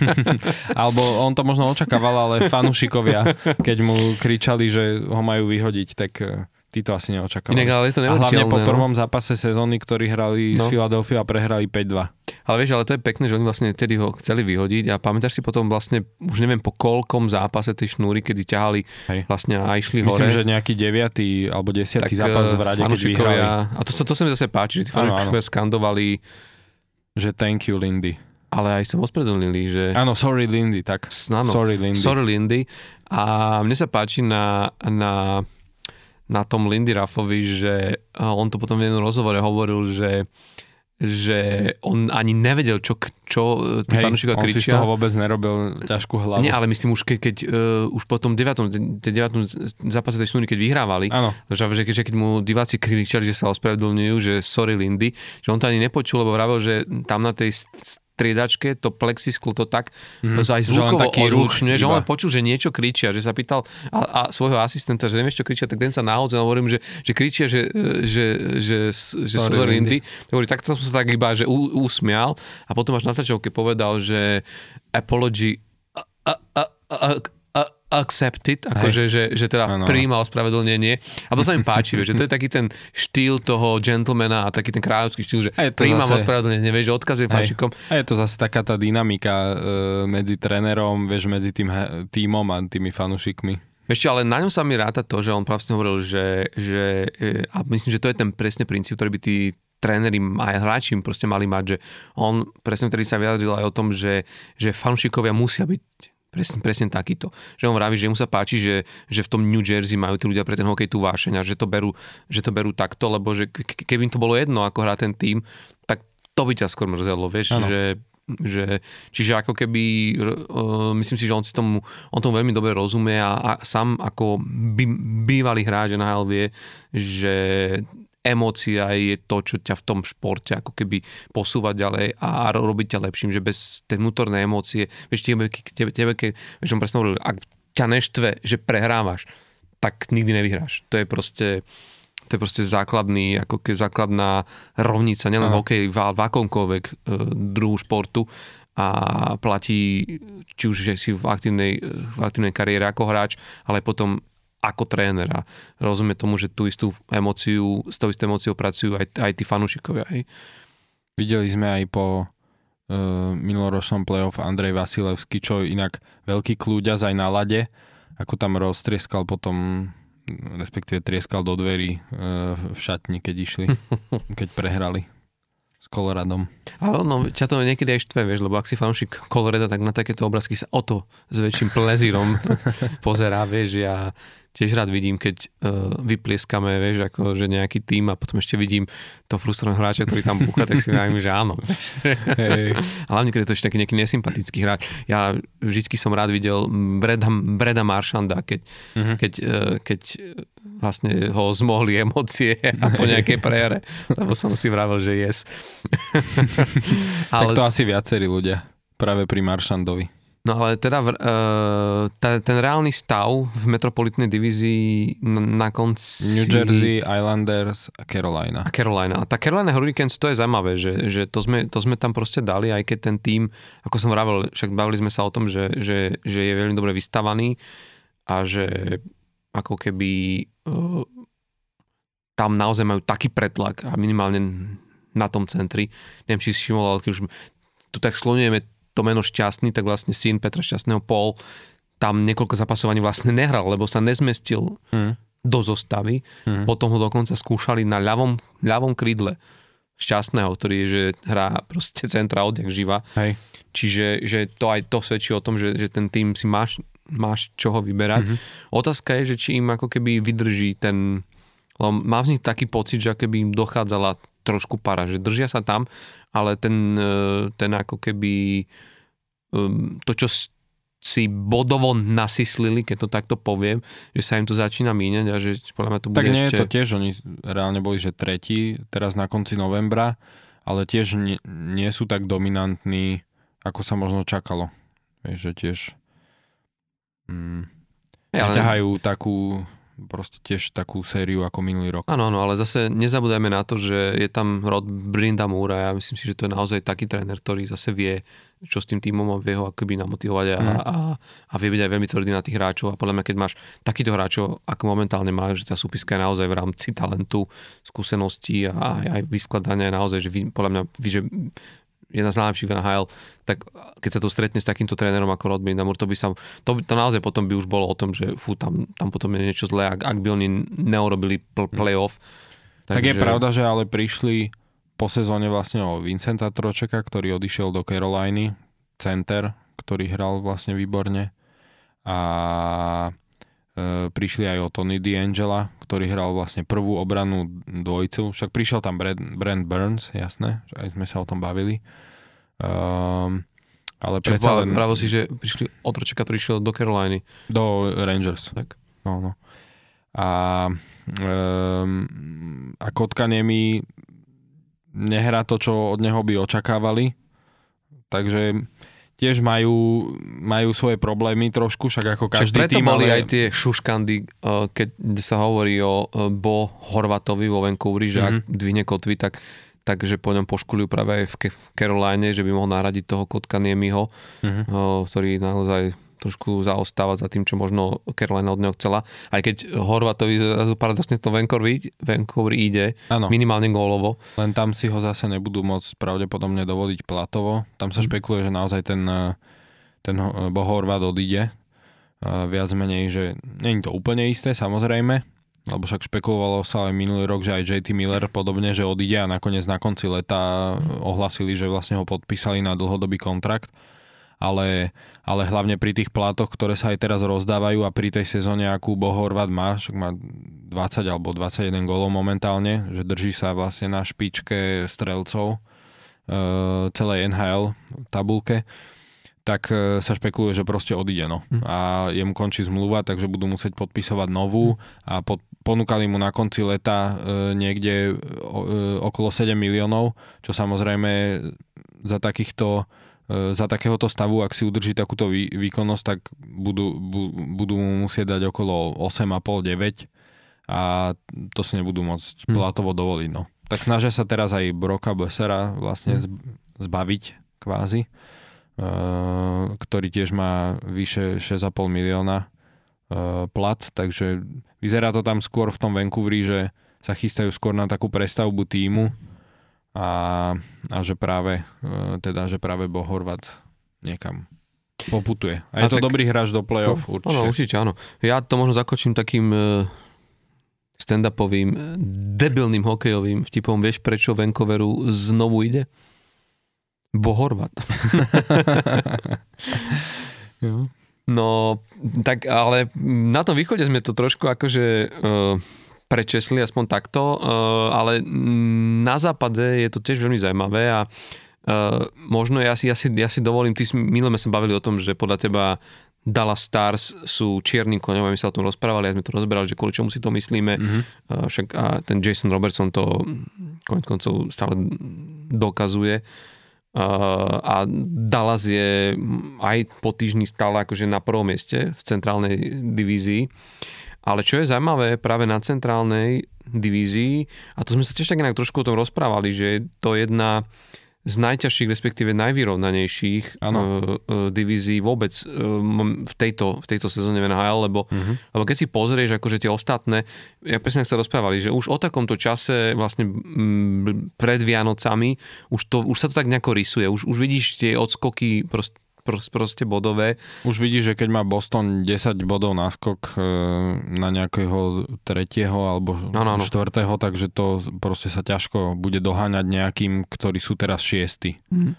Alebo on to možno očakával, ale fanúšikovia, keď mu kričali, že ho majú vyhodiť, tak eh, ty to asi neočakávali. Inak, ale to a hlavne po no. prvom no? zápase sezóny, ktorý hrali no. s Philadelphia a prehrali 5-2. Ale vieš, ale to je pekné, že oni vlastne tedy ho chceli vyhodiť a pamätáš si potom vlastne, už neviem po koľkom zápase tej šnúry, kedy ťahali Hej. vlastne a išli Myslím, hore. Myslím, že nejaký deviatý alebo desiatý tak, zápas v rade, keď vyhrali. A to, to, to sa mi zase páči, že tí fanúšikovia skandovali že thank you Lindy. Ale aj sa ospravedlnili, že... Áno, sorry Lindy, tak. Áno, sorry Lindy. Sorry Lindy. A mne sa páči na, na, na tom Lindy Raffovi, že on to potom v jednom rozhovore hovoril, že že on ani nevedel, čo, čo e, tí fanúšikovia kričia. on si z toho vôbec nerobil ťažkú hlavu. Nie, ale myslím už, keď, keď uh, už po tom 9. 9. zápase tej šnúry, keď vyhrávali, že, že, keď, že keď mu diváci kričali, že sa ospravedlňujú, že sorry Lindy, že on to ani nepočul, lebo vravil, že tam na tej striedačke to plexisklo to tak mm-hmm. aj zvukovo odlučňuje, že on počul, že niečo kričia, že sa pýtal a, a svojho asistenta, že nevieš, čo kričia, tak ten sa nahodzol a hovorím, že, že kričia, že, že, že, že sú to Lindy. Hovorí, tak som sa tak iba že usmial a potom až na tlačovke povedal, že apology a, a, a, a, accepted, akože, že, že teda ano. príjma ospravedlnenie. A to sa mi páči, že to je taký ten štýl toho gentlemana a taký ten kráľovský štýl, že príjmam zase... ospravedlnenie, vieš, že odkazujem fanšikom. A je to zase taká tá dynamika e, medzi trénerom, vieš, medzi tým tímom a tými fanúšikmi. Ešte, ale na ňom sa mi ráta to, že on vlastne hovoril, že, že e, a myslím, že to je ten presne princíp, ktorý by tí tréneri aj hráči proste mali mať, že on presne vtedy sa vyjadril aj o tom, že, že fanúšikovia musia byť Presne, presne takýto. Že on vraví, že mu sa páči, že, že v tom New Jersey majú tí ľudia pre ten hokej tú vášeň a že to berú, že to berú takto, lebo že keby im to bolo jedno, ako hrá ten tým, tak to by ťa skôr mrzelo, vieš, ano. že že, čiže ako keby, uh, myslím si, že on si tomu, on tomu veľmi dobre rozumie a, a sám ako by, bývalý hráč NHL vie, že emócia je to, čo ťa v tom športe ako keby posúva ďalej a robiť ťa lepším, že bez tej vnútornej emócie, vieš, tebe, tebe, tebe keď, vieš, presne hovoril, ak ťa neštve, že prehrávaš, tak nikdy nevyhráš. To je proste, to je proste základný, ako ke základná rovnica, nielen v hokeji, v, v akomkoľvek e, druhu športu a platí, či už že si v aktívnej, v aktívnej kariére ako hráč, ale potom ako tréner a rozumie tomu, že tú istú emóciu, s tou istou emóciou pracujú aj, aj tí fanúšikovia. Hej. Videli sme aj po uh, minuloročnom playoff Andrej Vasilevský, čo inak veľký kľúďaz aj na lade, ako tam roztrieskal potom respektíve trieskal do dverí uh, v šatni, keď išli, keď prehrali s Coloradom. Ale no, ťa to niekedy aj štve, vieš, lebo ak si fanúšik Colorada, tak na takéto obrázky sa o to s väčším plezírom pozerá, vieš, ja tiež rád vidím, keď uh, vyplieskame, vieš, ako že nejaký tým a potom ešte vidím to frustrovaného hráča, ktorý tam bucha, tak si najmä, že áno. Hey. Hlavne, keď je to ešte taký nejaký nesympatický hráč. Ja vždycky som rád videl Breda, Breda Maršanda, keď, uh-huh. keď, uh, keď vlastne ho zmohli emócie a po nejakej prehre, lebo som si vravel, že yes. Ale... Tak to asi viacerí ľudia, práve pri Maršandovi. No ale teda uh, ta, ten reálny stav v metropolitnej divízii na, na konci... New Jersey, Islanders a Carolina. A Carolina. A tá Carolina Hurricanes, to je zaujímavé, že, že to, sme, to sme tam proste dali, aj keď ten tým, ako som vravel, však bavili sme sa o tom, že, že, že je veľmi dobre vystavaný a že ako keby uh, tam naozaj majú taký pretlak a minimálne na tom centri. Neviem, či si všimol, ale keď už tu tak slonujeme to meno Šťastný, tak vlastne syn Petra Šťastného Paul tam niekoľko zapasovaní vlastne nehral, lebo sa nezmestil mm. do zostavy. Mm. Potom ho dokonca skúšali na ľavom, ľavom krídle šťastného, ktorý je, že hrá proste centra odjak živa. Hej. Čiže že to aj to svedčí o tom, že, že ten tým si máš, máš čoho vyberať. Mm-hmm. Otázka je, že či im ako keby vydrží ten... Lebo mám z nich taký pocit, že keby im dochádzala trošku para, že držia sa tam, ale ten, e, ten ako keby to, čo si bodovo nasyslili, keď to takto poviem, že sa im to začína míňať a že podľa mňa to bude Tak nie ešte... je to tiež, oni reálne boli, že tretí teraz na konci novembra, ale tiež nie, nie sú tak dominantní, ako sa možno čakalo. Vieš, že tiež mm, ja, ale... takú proste tiež takú sériu ako minulý rok. Áno, áno, ale zase nezabudajme na to, že je tam Rod Brindamur a ja myslím si, že to je naozaj taký tréner, ktorý zase vie, čo s tým týmom a vie ho akoby namotivovať a, mm. a, a vie byť aj veľmi tvrdý na tých hráčov a podľa mňa, keď máš takýchto hráčov, ako momentálne máš, že tá súpiska je naozaj v rámci talentu, skúseností a aj, aj vyskladania naozaj, že vy, podľa mňa, vy, že jedna z najlepších v NHL, tak keď sa to stretne s takýmto trénerom ako Rod Brindamur, to by sa, to, to naozaj potom by už bolo o tom, že fú, tam, tam potom je niečo zlé, ak, ak by oni neurobili pl- hm. playoff. Takže... Tak je pravda, že ale prišli po sezóne vlastne o Vincenta Tročeka, ktorý odišiel do Caroliny, center, ktorý hral vlastne výborne. A prišli aj o Tony D'Angela, ktorý hral vlastne prvú obranú dvojicu. Však prišiel tam Brad, Brand Burns, jasné, že aj sme sa o tom bavili. Um, ale Čo predsa len... Pravo si, že prišli otročeka, ktorý išiel do Caroliny. Do Rangers. Tak. No, no. A, um, a Kotkaniemi nehrá to, čo od neho by očakávali. Takže tiež majú, majú svoje problémy trošku, však ako každý preto tým. boli ale... aj tie šuškandy, eh, keď sa hovorí o eh, Bo Horvatovi vo Vancouveri, že mm-hmm. ak mhm. dvihne kotvy, tak takže po ňom poškulujú práve aj v Caroline, že by mohol nahradiť toho kotka Niemiho, mm-hmm. ktorý naozaj trošku zaostáva za tým, čo možno Carolina od neho chcela. Aj keď Horvatovi zrazu paradoxne to Vancouver, Vancouver ide ano. minimálne gólovo. Len tam si ho zase nebudú môcť pravdepodobne dovodiť platovo. Tam sa mm. špekuluje, že naozaj ten, ten Horvat odíde. Viac menej, že je to úplne isté, samozrejme, lebo však špekulovalo sa aj minulý rok, že aj JT Miller podobne, že odíde a nakoniec na konci leta ohlasili, že vlastne ho podpísali na dlhodobý kontrakt. Ale, ale hlavne pri tých plátoch, ktoré sa aj teraz rozdávajú a pri tej sezóne, akú Bohorvat má, však má 20 alebo 21 golov momentálne, že drží sa vlastne na špičke strelcov uh, celej NHL tabulke, tak e, sa špekuluje, že proste odíde. No. Hm. A jemu končí zmluva, takže budú musieť podpisovať novú a pod, ponúkali mu na konci leta e, niekde e, okolo 7 miliónov, čo samozrejme za takýchto e, za takéhoto stavu, ak si udrží takúto vý, výkonnosť, tak budú, bu, budú mu musieť dať okolo 8,5-9 a to si nebudú môcť hm. platovo dovoliť. No. Tak snažia sa teraz aj Broka Besera vlastne hm. zbaviť kvázi Eh, ktorý tiež má vyše 6,5 milióna eh, plat, takže vyzerá to tam skôr v tom Vancouveri, že sa chystajú skôr na takú prestavbu týmu a, a že práve eh, teda, že práve Bohorvat niekam poputuje. A je a to tak, dobrý hráč do play-off, no, určite. No, určite áno. Ja to možno zakočím takým stand-upovým, debilným hokejovým vtipom. Vieš, prečo Vancouveru znovu ide? Bohorvat. no, tak ale na tom východe sme to trošku akože uh, prečesli, aspoň takto, uh, ale na západe je to tiež veľmi zaujímavé a uh, možno ja si, ja, si, ja si dovolím, ty milé sme sa bavili o tom, že podľa teba Dallas Stars sú čiernym koňom, my sa o tom rozprávali, a sme to rozberali, že kvôli čomu si to myslíme. Mm-hmm. Však a ten Jason Robertson to konec koncov stále dokazuje. A Dallas je aj po týždni stále akože na prvom mieste v centrálnej divízii. Ale čo je zaujímavé práve na centrálnej divízii, a to sme sa tiež tak inak trošku o tom rozprávali, že je to jedna z najťažších, respektíve najvyrovnanejších uh, uh, divízií vôbec uh, v, tejto, v tejto sezóne v NHL, lebo, uh-huh. lebo keď si pozrieš akože tie ostatné, ja presne sa rozprávali, že už o takomto čase vlastne pred Vianocami už, to, už sa to tak nejako rysuje, už, už vidíš tie odskoky proste proste bodové. Už vidíš, že keď má Boston 10 bodov náskok e, na nejakého tretieho alebo no, no, no. štvrtého, takže to proste sa ťažko bude doháňať nejakým, ktorí sú teraz šiesti. Mm.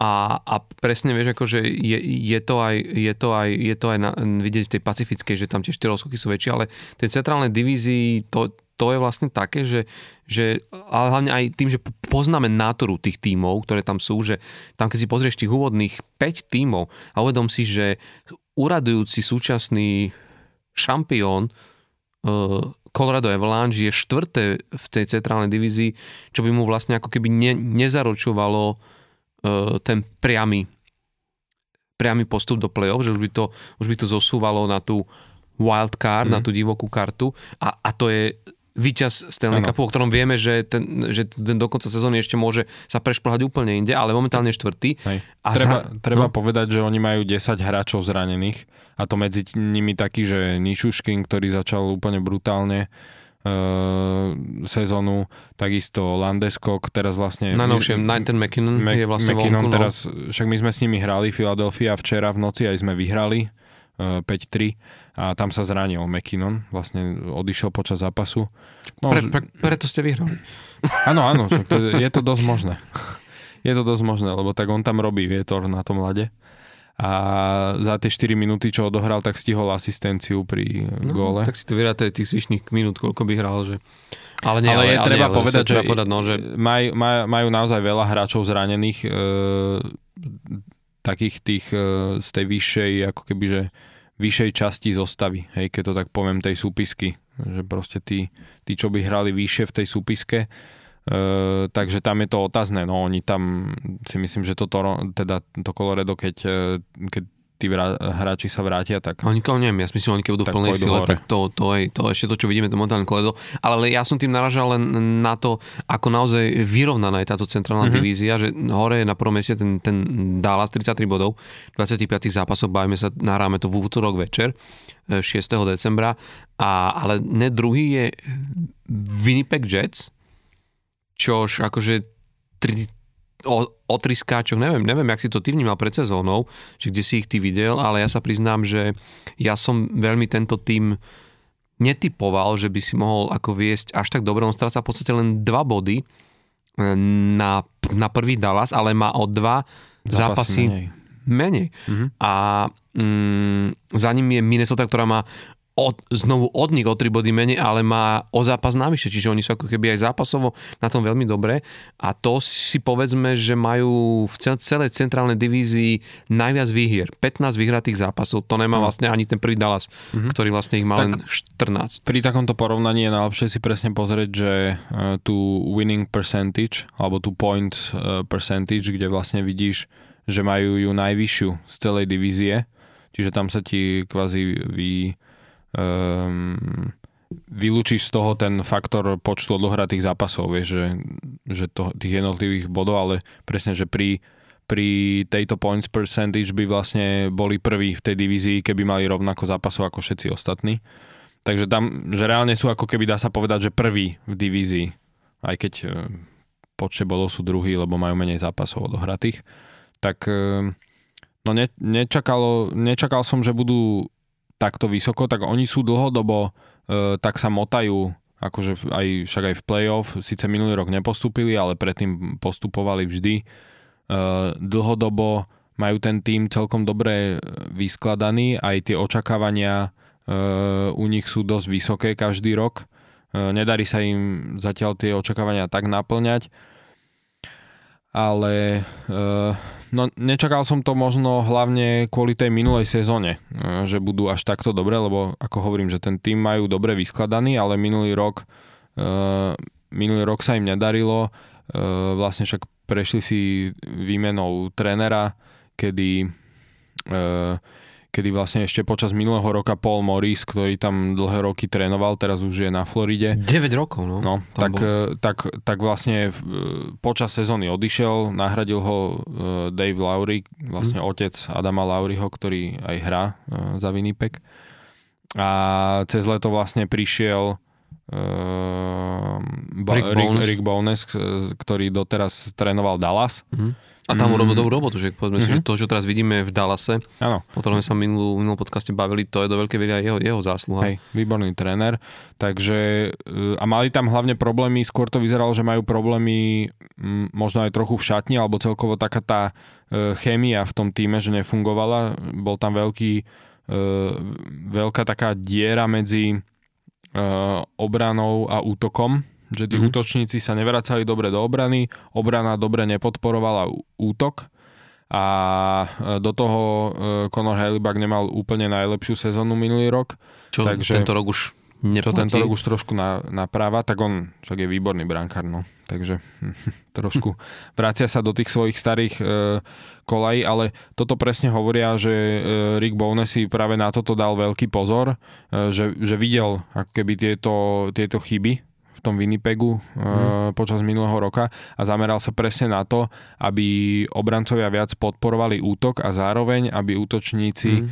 A, a presne vieš, akože je, je, to aj, je to aj, je to aj na, vidieť v tej pacifickej, že tam tie štyri sú väčšie, ale v tej centrálnej divízii to, to je vlastne také, že, že ale hlavne aj tým, že poznáme nátoru tých tímov, ktoré tam sú, že tam keď si pozrieš tých úvodných 5 tímov a uvedom si, že uradujúci súčasný šampión uh, Colorado Avalanche je štvrté v tej centrálnej divízii, čo by mu vlastne ako keby ne, nezaručovalo uh, ten priamy priamy postup do play-off, že už by to, už by to zosúvalo na tú wild card, mm. na tú divokú kartu a, a to je víťaz Stanley Cupu, o ktorom vieme, že ten, že ten do konca sezóny ešte môže sa prešplhať úplne inde, ale momentálne štvrtý. Hej. A treba za, treba no. povedať, že oni majú 10 hráčov zranených a to medzi nimi taký, že Ničuškin, ktorý začal úplne brutálne uh, sezónu, takisto Landeskog, teraz vlastne... Najnovšie, ten McKinnon Mac, je vlastne McKinnon vonku, no. teraz, však my sme s nimi hrali, Philadelphia včera v noci aj sme vyhrali 5-3 a tam sa zranil McKinnon, vlastne odišiel počas zápasu. No, pre, pre, preto ste vyhrali. Áno, áno, to, je to dosť možné. Je to dosť možné, lebo tak on tam robí vietor na tom lade. A za tie 4 minúty, čo odohral, tak stihol asistenciu pri no, góle. Tak si to vyráte tých zvyšných minút, koľko by hral, že... Ale, nie, ale, ale je ale treba nie, povedať, že povedať, no, že... Maj, maj, majú naozaj veľa hráčov zranených, e, takých tých e, z tej vyššej, ako keby, že vyššej časti zostavy, hej, keď to tak poviem, tej súpisky. Že proste tí, tí čo by hrali vyššie v tej súpiske, e, takže tam je to otázne. No oni tam si myslím, že to, teda to Colorado, keď, e, keď tí vrá, hráči sa vrátia, tak... Oni to neviem, ja si myslím, oni keď budú v plnej sile, tak to, to, je, to ešte to, čo vidíme, to momentálne koledo. Ale ja som tým naražal len na to, ako naozaj vyrovnaná je táto centrálna mm-hmm. divízia, že hore je na prvom mieste ten, ten Dallas 33 bodov, 25 zápasov, bavíme sa, nahráme to v útorok večer, 6. E, decembra, a, ale ne druhý je Winnipeg Jets, čož akože o, o tri skáčoch, neviem, neviem, jak si to ty vnímal pred sezónou, že kde si ich ty videl, ale ja sa priznám, že ja som veľmi tento tým netypoval, že by si mohol ako viesť až tak dobre. On stráca v podstate len dva body e, na, na prvý Dallas, ale má o dva zápasy, zápasy menej. menej. Mm-hmm. A mm, za ním je Minnesota, ktorá má od, znovu od nich o 3 body menej, ale má o zápas navyše, čiže oni sú ako keby aj zápasovo na tom veľmi dobre a to si povedzme, že majú v celej centrálnej divízii najviac výhier. 15 vyhratých zápasov, to nemá no. vlastne ani ten prvý Dallas, mm-hmm. ktorý vlastne ich má tak len 14. Pri takomto porovnaní je najlepšie si presne pozrieť, že e, tú winning percentage, alebo tú point e, percentage, kde vlastne vidíš, že majú ju najvyššiu z celej divízie, čiže tam sa ti kvázi vy um, vylúčiš z toho ten faktor počtu odohratých zápasov, vieš, že, že to, tých jednotlivých bodov, ale presne, že pri, pri tejto points percentage by vlastne boli prví v tej divízii, keby mali rovnako zápasov ako všetci ostatní. Takže tam, že reálne sú ako keby dá sa povedať, že prví v divízii, aj keď e, počte bodov sú druhí, lebo majú menej zápasov odohratých. Tak e, no ne, nečakalo, nečakal som, že budú takto vysoko, tak oni sú dlhodobo, e, tak sa motajú, akože aj, však aj v playoff, síce minulý rok nepostupili, ale predtým postupovali vždy. E, dlhodobo majú ten tým celkom dobre vyskladaný, aj tie očakávania e, u nich sú dosť vysoké každý rok. E, nedarí sa im zatiaľ tie očakávania tak naplňať, ale e, No nečakal som to možno hlavne kvôli tej minulej sezóne, e, že budú až takto dobre, lebo ako hovorím, že ten tým majú dobre vyskladaný, ale minulý rok, uh, minulý rok sa im nedarilo, uh, vlastne však prešli si výmenou trénera, kedy kedy vlastne ešte počas minulého roka Paul Morris, ktorý tam dlhé roky trénoval, teraz už je na Floride. 9 rokov, no. no tak, e, tak, tak vlastne e, počas sezóny odišiel, nahradil ho e, Dave Lowry, vlastne hmm. otec Adama Lowryho, ktorý aj hrá za Winnipeg. A cez leto vlastne prišiel uh, Rick, Rick, Rick Bowness, ktorý doteraz trénoval Dallas. Hmm a tam mm. urobil dobrú robotu, že povedzme mm-hmm. si, že mhm. to, čo teraz vidíme v Dallase, ano. o ktorom sme sa minulú, minulom podcaste bavili, to je do veľkej veľa jeho, jeho zásluha. Hej, výborný tréner. Takže, e, a mali tam hlavne problémy, skôr to vyzeralo, že majú problémy možno aj trochu v šatni, alebo celkovo taká tá e, chémia v tom týme, že nefungovala. Bol tam veľký, e, veľká taká diera medzi obranou a útokom že tí mm-hmm. útočníci sa nevracali dobre do obrany, obrana dobre nepodporovala útok a e, do toho e, Conor Halibak nemal úplne najlepšiu sezónu minulý rok. Čo takže, tento rok už neplatí? Čo tento rok už trošku na, napráva, tak on však je výborný brankár, no. Takže trošku vracia sa do tých svojich starých e, kolají, ale toto presne hovoria, že e, Rick Bowness si práve na toto dal veľký pozor, e, že, že videl ako keby tieto, tieto chyby v tom Winnipegu mm. počas minulého roka a zameral sa presne na to, aby obrancovia viac podporovali útok a zároveň, aby útočníci mm.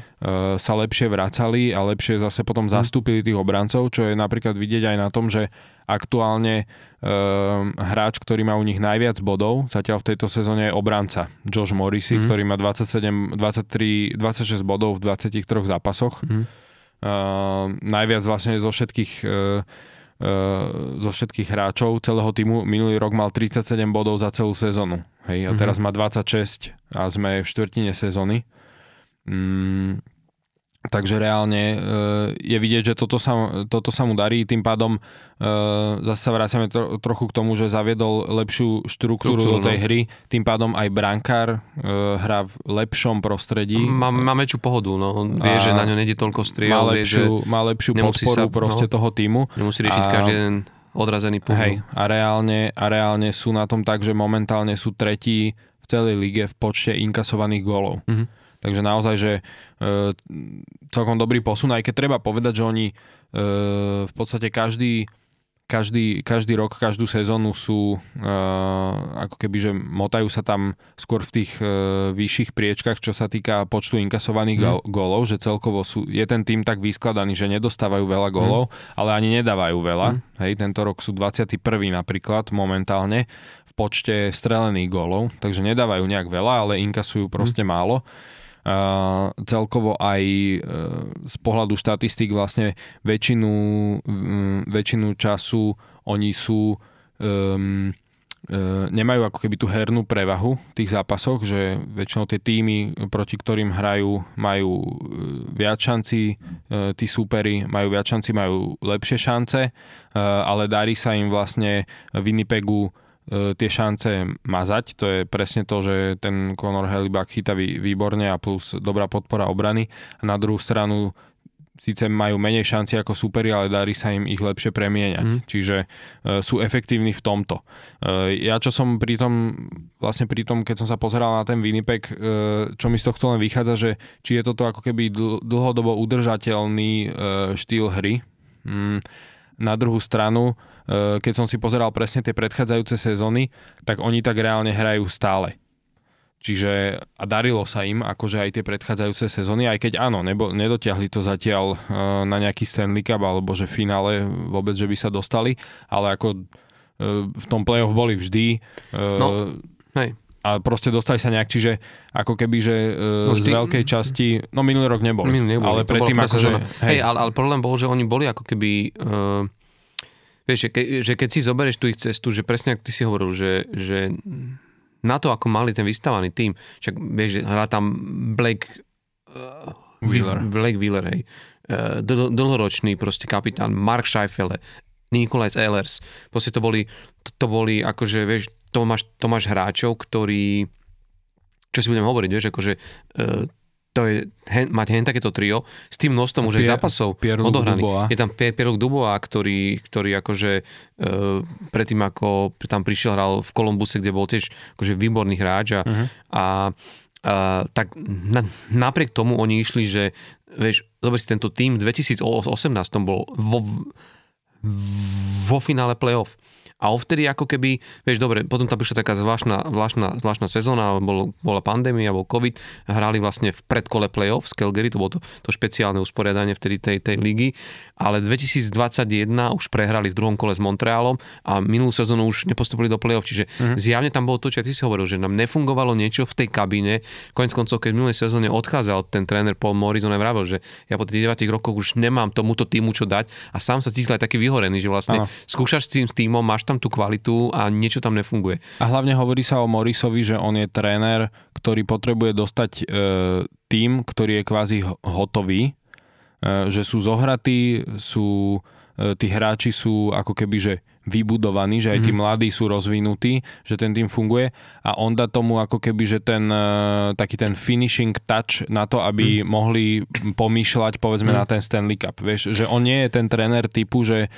sa lepšie vracali a lepšie zase potom mm. zastúpili tých obrancov, čo je napríklad vidieť aj na tom, že aktuálne uh, hráč, ktorý má u nich najviac bodov, zatiaľ v tejto sezóne je obranca Josh Morrissey, mm. ktorý má 27, 23, 26 bodov v 23 zápasoch. Mm. Uh, najviac vlastne zo všetkých Eh, zo všetkých hráčov celého týmu. Minulý rok mal 37 bodov za celú sezónu. Hej, a teraz mm-hmm. má 26 a sme v štvrtine sezóny. Mm, Takže reálne e, je vidieť, že toto sa, toto sa mu darí, tým pádom e, zase sa vraciame trochu k tomu, že zaviedol lepšiu štruktúru, štruktúru do tej no. hry, tým pádom aj brankár e, hrá v lepšom prostredí. Má, má väčšiu pohodu, no. on vie, a že na ňo nejde toľko striel. Má lepšiu, vie, že má lepšiu podporu sa, proste no, toho týmu. Nemusí riešiť a, každý jeden odrazený puhol. Hej, a reálne, a reálne sú na tom tak, že momentálne sú tretí v celej lige v počte inkasovaných gólov. Mm-hmm. Takže naozaj, že e, celkom dobrý posun, aj keď treba povedať, že oni e, v podstate každý, každý, každý rok, každú sezónu sú e, ako keby, že motajú sa tam skôr v tých e, vyšších priečkach, čo sa týka počtu inkasovaných mm. gólov, že celkovo sú, je ten tým tak vyskladaný, že nedostávajú veľa gólov, mm. ale ani nedávajú veľa. Mm. Hej, tento rok sú 21. napríklad momentálne v počte strelených gólov, takže nedávajú nejak veľa, ale inkasujú proste mm. málo celkovo aj e, z pohľadu štatistík vlastne väčšinu, väčšinu času oni sú um, nemajú ako keby tú hernú prevahu v tých zápasoch, že väčšinou tie týmy, proti ktorým hrajú, majú e, viac šancí, e, tí súperi majú viac šancí, majú lepšie šance, ale darí sa im vlastne Winnipegu tie šance mazať. To je presne to, že ten Conor Helibak chytá výborne a plus dobrá podpora obrany. A na druhú stranu síce majú menej šanci ako superi, ale darí sa im ich lepšie premieňať. Mm. Čiže e, sú efektívni v tomto. E, ja čo som pri tom, vlastne pri tom, keď som sa pozeral na ten Winnipeg, e, čo mi z tohto len vychádza, že či je toto ako keby dlhodobo udržateľný e, štýl hry. Mm, na druhú stranu, e, keď som si pozeral presne tie predchádzajúce sezóny, tak oni tak reálne hrajú stále. Čiže a darilo sa im, akože aj tie predchádzajúce sezóny, aj keď áno, nebo, nedotiahli to zatiaľ uh, na nejaký Stanley Cup, alebo že v finále vôbec, že by sa dostali, ale ako uh, v tom playoff boli vždy. No, hej. A proste dostali sa nejak, čiže ako keby, že uh, no vždy, z veľkej časti, no minulý rok neboli, minulý neboli ale predtým akože... Hej, hej ale, ale problém bol, že oni boli ako keby... Uh, vieš, že, ke, že keď si zoberieš tú ich cestu, že presne ako ty si hovoril, že, že na to, ako mali ten vystavaný tým, však vieš, hrá tam Blake uh, Wheeler. Blake Wheeler, hej. Uh, dl- dlhoročný proste kapitán, Mark Scheifele, Nikolaj Ehlers. Proste to boli, to, to boli akože, vieš, to máš, to máš hráčov, ktorí, čo si budem hovoriť, vieš, akože uh, to je hen, mať hen takéto trio s tým množstvom už aj zápasov odohraných. Je tam Pierre Dubois, ktorý, ktorý akože e, predtým ako tam prišiel, hral v Kolumbuse, kde bol tiež akože výborný hráč a, uh-huh. a, a tak na, napriek tomu oni išli, že vieš, zober si tento tým v 2018 bol vo, vo finále playoff a ovtedy ako keby, vieš, dobre, potom tam prišla taká zvláštna, zvláštna, zvláštna sezóna, bol, bola pandémia, bol COVID, hrali vlastne v predkole playoff z Calgary, to bolo to, to špeciálne usporiadanie vtedy tej, tej ligy, ale 2021 už prehrali v druhom kole s Montrealom a minulú sezónu už nepostupili do playoff, čiže uh-huh. zjavne tam bolo to, čo ty si hovoril, že nám nefungovalo niečo v tej kabíne. Koniec koncov, keď v minulej sezóne odchádzal ten tréner Paul Morrison aj vravel, že ja po tých 9 rokoch už nemám tomuto týmu čo dať a sám sa cítil aj taký vyhorený, že vlastne ano. skúšaš s tým týmom, máš tam tú kvalitu a niečo tam nefunguje. A hlavne hovorí sa o Morisovi, že on je tréner, ktorý potrebuje dostať e, tým, ktorý je kvázi hotový, e, že sú zohratí, sú, e, tí hráči sú ako keby, že vybudovaní, že aj tí mm. mladí sú rozvinutí, že ten tým funguje a on dá tomu ako keby, že ten e, taký ten finishing touch na to, aby mm. mohli pomýšľať povedzme mm. na ten Stanley Cup. Vieš, že on nie je ten tréner typu, že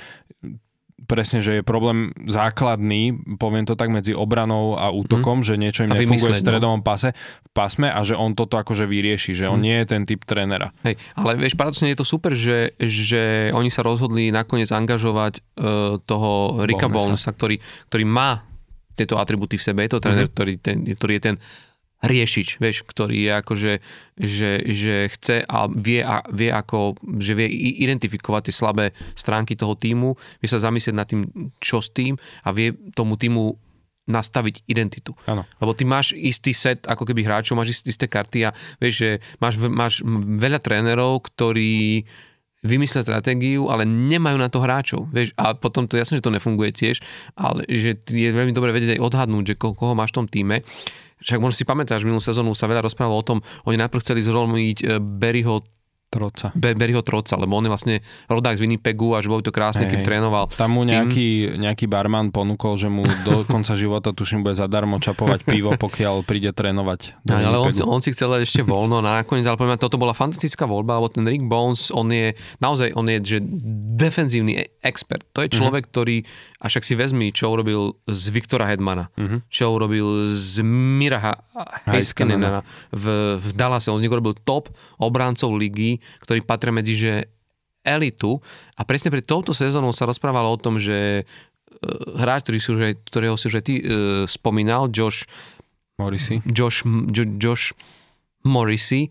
presne, že je problém základný, poviem to tak, medzi obranou a útokom, mm. že niečo im nefunguje v stredovom pase, v pasme a že on toto akože vyrieši, že on mm. nie je ten typ trénera. Hej, ale vieš, paradoxne je to super, že, že oni sa rozhodli nakoniec angažovať uh, toho Rika Bonesa, ktorý, ktorý má tieto atributy v sebe, je to tréner, mm. ktorý, ten, ktorý je ten riešič, vieš, ktorý je akože, že, že chce a vie, a vie ako, že vie identifikovať tie slabé stránky toho týmu, vie sa zamyslieť nad tým, čo s tým a vie tomu týmu nastaviť identitu. Ano. Lebo ty máš istý set ako keby hráčov, máš isté karty a vieš, že máš, máš veľa trénerov, ktorí vymyslia stratégiu, ale nemajú na to hráčov. Vieš, a potom to jasne, že to nefunguje tiež, ale že je veľmi dobre vedieť aj odhadnúť, že ko, koho máš v tom týme však možno si pamätáš, minulú sezónu sa veľa rozprávalo o tom, oni najprv chceli zromiť e, Berryho Troca. Be- Troca, lebo on je vlastne rodák z Winnipegu a že bol to krásne, keď trénoval. Tam mu nejaký, tým... nejaký barman ponúkol, že mu do konca života tuším bude zadarmo čapovať pivo, pokiaľ príde trénovať. Do ale on, on, si chcel ešte voľno a nakoniec, ale poviem, toto bola fantastická voľba, lebo ten Rick Bones, on je naozaj, on je že defenzívny expert. To je mhm. človek, uh-huh. ktorý, a však si vezmi, čo urobil z Viktora Hedmana, uh-huh. čo urobil z Miraha Heiskanena v, v Dallase, on z nich urobil top obrancov ligy, ktorí patria medzi že elitu. A presne pred touto sezónou sa rozprávalo o tom, že e, hráč, ktorý sú, ktorého si už aj ty uh, spomínal, Josh Morrissey. Josh, jo, Josh Morrissey,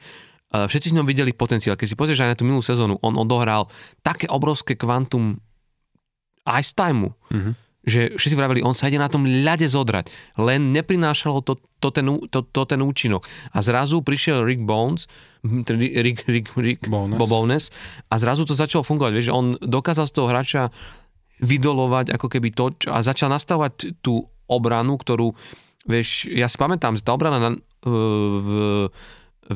uh, všetci s ňom videli potenciál. Keď si pozrieš aj na tú minulú sezónu, on odohral také obrovské kvantum ice timeu, mm-hmm že všetci vraveli, on sa ide na tom ľade zodrať, len neprinášalo to, to, ten, to, to ten účinok. A zrazu prišiel Rick Bones, hm, Rick, Rick, Rick Bones. Bones a zrazu to začalo fungovať. Vieš, on dokázal z toho hráča vydolovať ako keby to a začal nastavovať tú obranu, ktorú, vieš, ja si pamätám, že tá obrana na, v, v,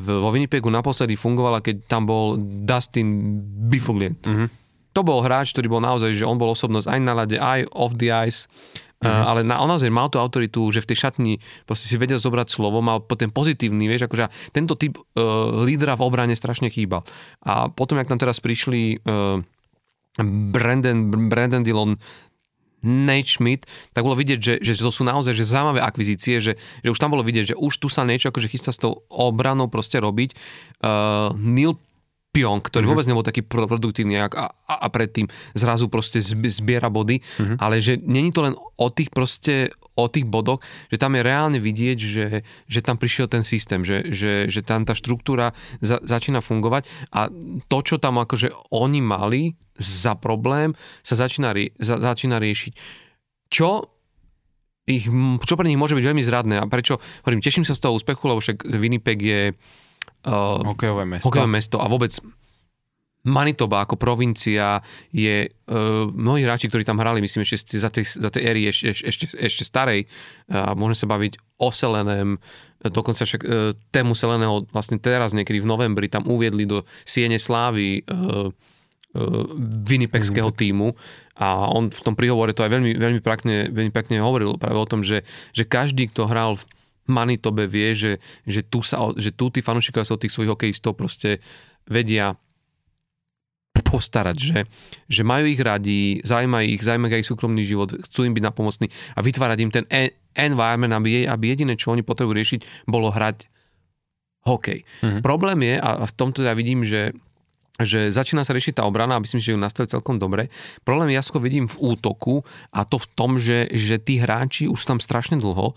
vo Winnipegu naposledy fungovala, keď tam bol Dustin Bifuglen. Mm-hmm. To bol hráč, ktorý bol naozaj, že on bol osobnosť aj na lade, aj off the ice, Mm-hmm. Uh, ale na, on naozaj mal tú autoritu, že v tej šatni proste si vedel zobrať slovo, mal ten pozitívny, vieš, akože tento typ uh, lídra v obrane strašne chýbal. A potom, jak tam teraz prišli uh, Brandon, Brandon Dillon, Nate Schmidt, tak bolo vidieť, že, že to sú naozaj že zaujímavé akvizície, že, že už tam bolo vidieť, že už tu sa niečo akože chystá s tou obranou proste robiť. Uh, Neil Pion, ktorý mm-hmm. vôbec nebol taký produktívny a, a, a predtým zrazu proste zbiera body, mm-hmm. ale že není to len o tých proste o tých bodoch, že tam je reálne vidieť, že, že tam prišiel ten systém, že, že, že tam tá štruktúra za, začína fungovať a to, čo tam akože oni mali za problém, sa začína, za, začína riešiť. Čo ich, čo pre nich môže byť veľmi zradné a prečo, hovorím, teším sa z toho úspechu, lebo však Winnipeg je uh, hokejové mesto. hokejové mesto a vôbec Manitoba ako provincia je, uh, mnohí hráči, ktorí tam hrali, myslím, ešte za tej, za tej éry ešte, ešte, ešte starej, a uh, môžeme sa baviť o Selenem, dokonca však uh, tému Seleného vlastne teraz niekedy v novembri tam uviedli do Siene Slávy uh, uh, Winnipegského týmu a on v tom príhovore to aj veľmi, veľmi, pekne, veľmi pekne hovoril práve o tom, že, že každý, kto hral v Manitobe vie, že, že, tu, sa, že tu tí fanúšikovia sa od tých svojich hokejistov proste vedia postarať, že, že majú ich radi, zaujíma ich, zaujíma ich súkromný život, chcú im byť napomocní a vytvárať im ten environment, aby, aby jediné, čo oni potrebujú riešiť, bolo hrať hokej. Mm-hmm. Problém je, a v tomto ja vidím, že že začína sa riešiť tá obrana a myslím, že ju nastaví celkom dobre. Problém ja skôr vidím v útoku a to v tom, že, že tí hráči už tam strašne dlho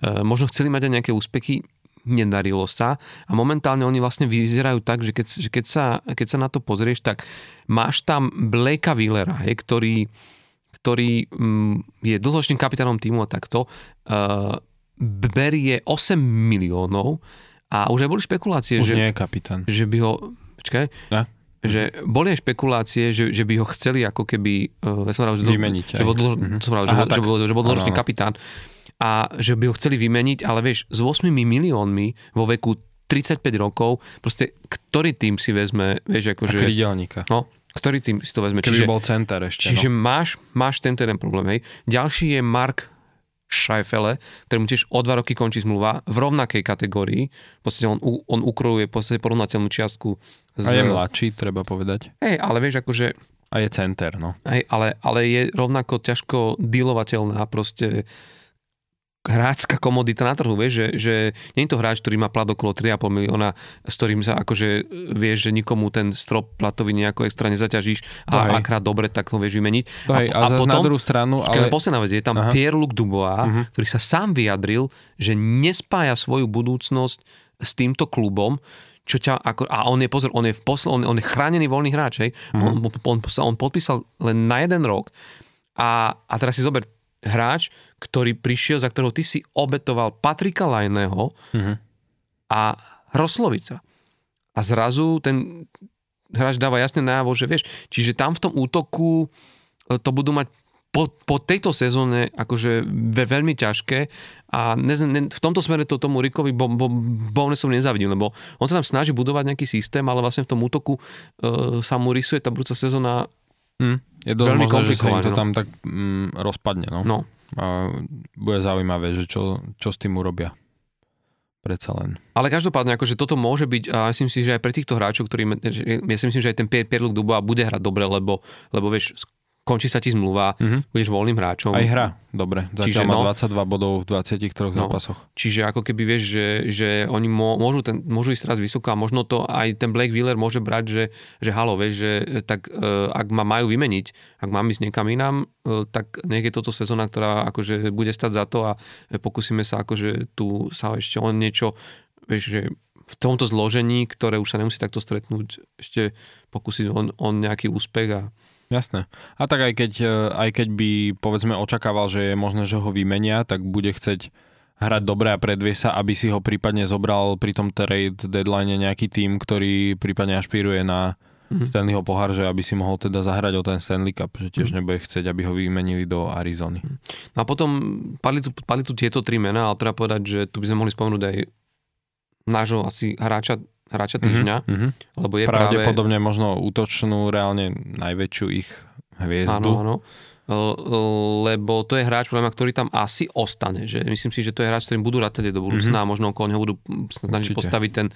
možno chceli mať aj nejaké úspechy, nedarilo sa a momentálne oni vlastne vyzerajú tak, že keď, že keď, sa, keď sa na to pozrieš, tak máš tam Blakea Wheelera, hej, ktorý, ktorý mm, je dlhočným kapitánom týmu a takto, uh, berie 8 miliónov a už aj boli špekulácie, už že, nie je kapitán. že by ho, počkaj, ja? že boli aj špekulácie, že, že by ho chceli ako keby uh, ja som rád, že, Vymeniť. Že bol, mm-hmm. že, bol, že, bol, že bol dlhoročný kapitán a že by ho chceli vymeniť, ale vieš, s 8 miliónmi vo veku 35 rokov, proste ktorý tým si vezme, vieš, akože... Krydelníka. No, ktorý tým si to vezme. Keby čiže, bol center ešte. Čiže no. máš, máš tento jeden problém, hej. Ďalší je Mark Scheifele, ktorému tiež o dva roky končí zmluva v rovnakej kategórii. V podstate on, on ukrojuje v podstate porovnateľnú čiastku. Z... A je mladší, treba povedať. Hej, ale vieš, akože... A je center, no. Hej, ale, ale je rovnako ťažko dealovateľná proste hráčska komodita na trhu, vieš, že, že nie je to hráč, ktorý má plat okolo 3,5 milióna, s ktorým sa akože vieš, že nikomu ten strop platový nejako extra nezaťažíš a no akrát dobre, tak ho vieš vymeniť. No a, a, a potom, na druhú stranu, ale... Posledná vec, je tam Pierre-Luc Dubois, uh-huh. ktorý sa sám vyjadril, že nespája svoju budúcnosť s týmto klubom, čo ťa, ako, a on je, pozor, on je, v posl, on, on je chránený voľný hráč, hej? Uh-huh. On, on, on, on podpísal len na jeden rok a, a teraz si zober, hráč, ktorý prišiel, za ktorého ty si obetoval Patrika Lajného mm-hmm. a Roslovica. A zrazu ten hráč dáva jasne najavo, že vieš, čiže tam v tom útoku e, to budú mať po, po tejto sezóne akože ve, veľmi ťažké a ne, ne, v tomto smere to tomu Rikovi bo, bo, Bownesovi nezavidím, lebo on sa tam snaží budovať nejaký systém, ale vlastne v tom útoku e, sa mu rysuje tá budúca sezóna Hmm. Je dosť veľmi možné, že sa im to no. tam tak mm, rozpadne. No. no. A bude zaujímavé, že čo, čo s tým urobia. Predsa len. Ale každopádne, akože toto môže byť, a myslím si, že aj pre týchto hráčov, ktorí, ja si myslím, že aj ten Pierre-Luc Dubois bude hrať dobre, lebo, lebo vieš, končí sa ti zmluva, mm-hmm. budeš voľným hráčom. Aj hra, dobre. Zatiaľ čiže, má no, 22 bodov v 23 no, zápasoch. Čiže ako keby vieš, že, že oni môžu, ten, môžu ísť teraz vysoko a možno to aj ten Blake Wheeler môže brať, že, že halo, vieš, že tak uh, ak ma majú vymeniť, ak mám ísť niekam inám, uh, tak nech je toto sezóna, ktorá akože bude stať za to a pokúsime sa akože tu sa ešte on niečo, vieš, že v tomto zložení, ktoré už sa nemusí takto stretnúť, ešte pokúsiť on, on nejaký úspech a Jasné. A tak aj keď, e, aj keď by povedzme očakával, že je možné, že ho vymenia, tak bude chceť hrať dobre a predvie sa, aby si ho prípadne zobral pri tom trade deadline nejaký tým, ktorý prípadne ašpiruje na mm-hmm. Stanleyho pohár, že aby si mohol teda zahrať o ten Stanley Cup, že tiež mm-hmm. nebude chcieť, aby ho vymenili do Arizony. No a potom padli tu, padli tu tieto tri mená, ale treba povedať, že tu by sme mohli spomenúť aj nášho asi hráča, hráča mhm, týždňa, mm-hmm. lebo je Pravdepodobne práve... možno útočnú reálne najväčšiu ich hviezdu. Áno, áno lebo to je hráč, podľa mňa, ktorý tam asi ostane. Že myslím si, že to je hráč, ktorým budú rátať do budúcna mm-hmm. a možno okolo neho budú snažiť postaviť ten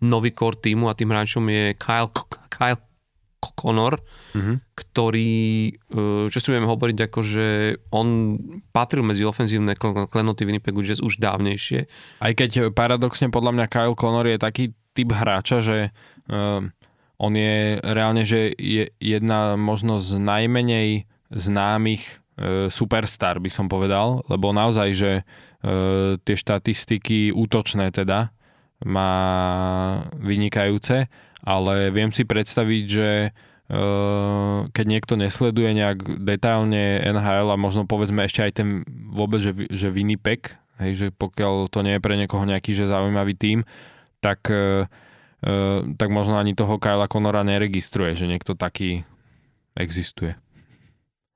nový core týmu a tým hráčom je Kyle, Kyle Connor, mm-hmm. ktorý, e, čo si budeme hovoriť, ako že on patril medzi ofenzívne klenoty Winnipegu Jazz už dávnejšie. Aj keď paradoxne podľa mňa Kyle Connor je taký typ hráča, že uh, on je reálne, že je jedna možno z najmenej známych e, superstar, by som povedal, lebo naozaj, že e, tie štatistiky útočné teda má vynikajúce, ale viem si predstaviť, že e, keď niekto nesleduje nejak detailne NHL a možno povedzme ešte aj ten vôbec, že, že Winnipeg, hej, že pokiaľ to nie je pre niekoho nejaký že zaujímavý tým, tak, e, e, tak možno ani toho Kyla Conora neregistruje, že niekto taký existuje.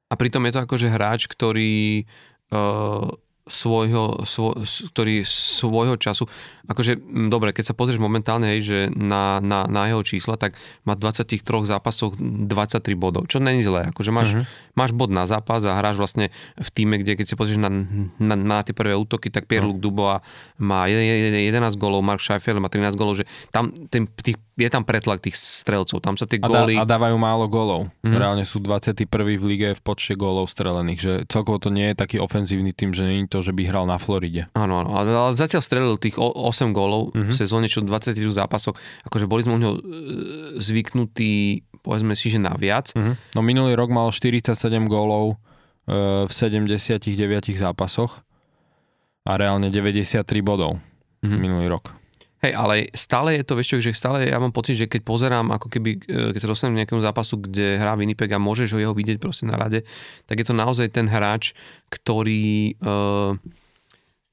A pritom je to akože hráč, ktorý uh, svojho, svoj, ktorý svojho času, akože dobre, keď sa pozrieš momentálne, hej, že na, na, na jeho čísla, tak má 23 zápasoch 23 bodov, čo není zlé, akože máš, uh-huh. máš bod na zápas a hráš vlastne v týme, kde keď si pozrieš na, na, na tie prvé útoky, tak Pierre-Luc uh-huh. Dubois má 11 golov, Mark Scheifele má 13 golov, že tam ten, tých je tam pretlak tých strelcov, tam sa tie góly... A, dá, a dávajú málo gólov. Mm-hmm. Reálne sú 21. v lige v počte gólov strelených, že celkovo to nie je taký ofenzívny tým, že nie je to, že by hral na Floride. Áno, áno, ale zatiaľ strelil tých 8 gólov mm-hmm. v mhm. sezóne, čo 20 zápasoch, akože boli sme u neho e, zvyknutí, povedzme si, že na viac. Mm-hmm. No minulý rok mal 47 gólov e, v 79 zápasoch a reálne 93 bodov mm-hmm. minulý rok. Hej, ale stále je to, vieš čo, že stále ja mám pocit, že keď pozerám, ako keby, e, keď sa dostanem nejakému zápasu, kde hrá Winnipeg a môžeš ho jeho vidieť proste na rade, tak je to naozaj ten hráč, ktorý, uh,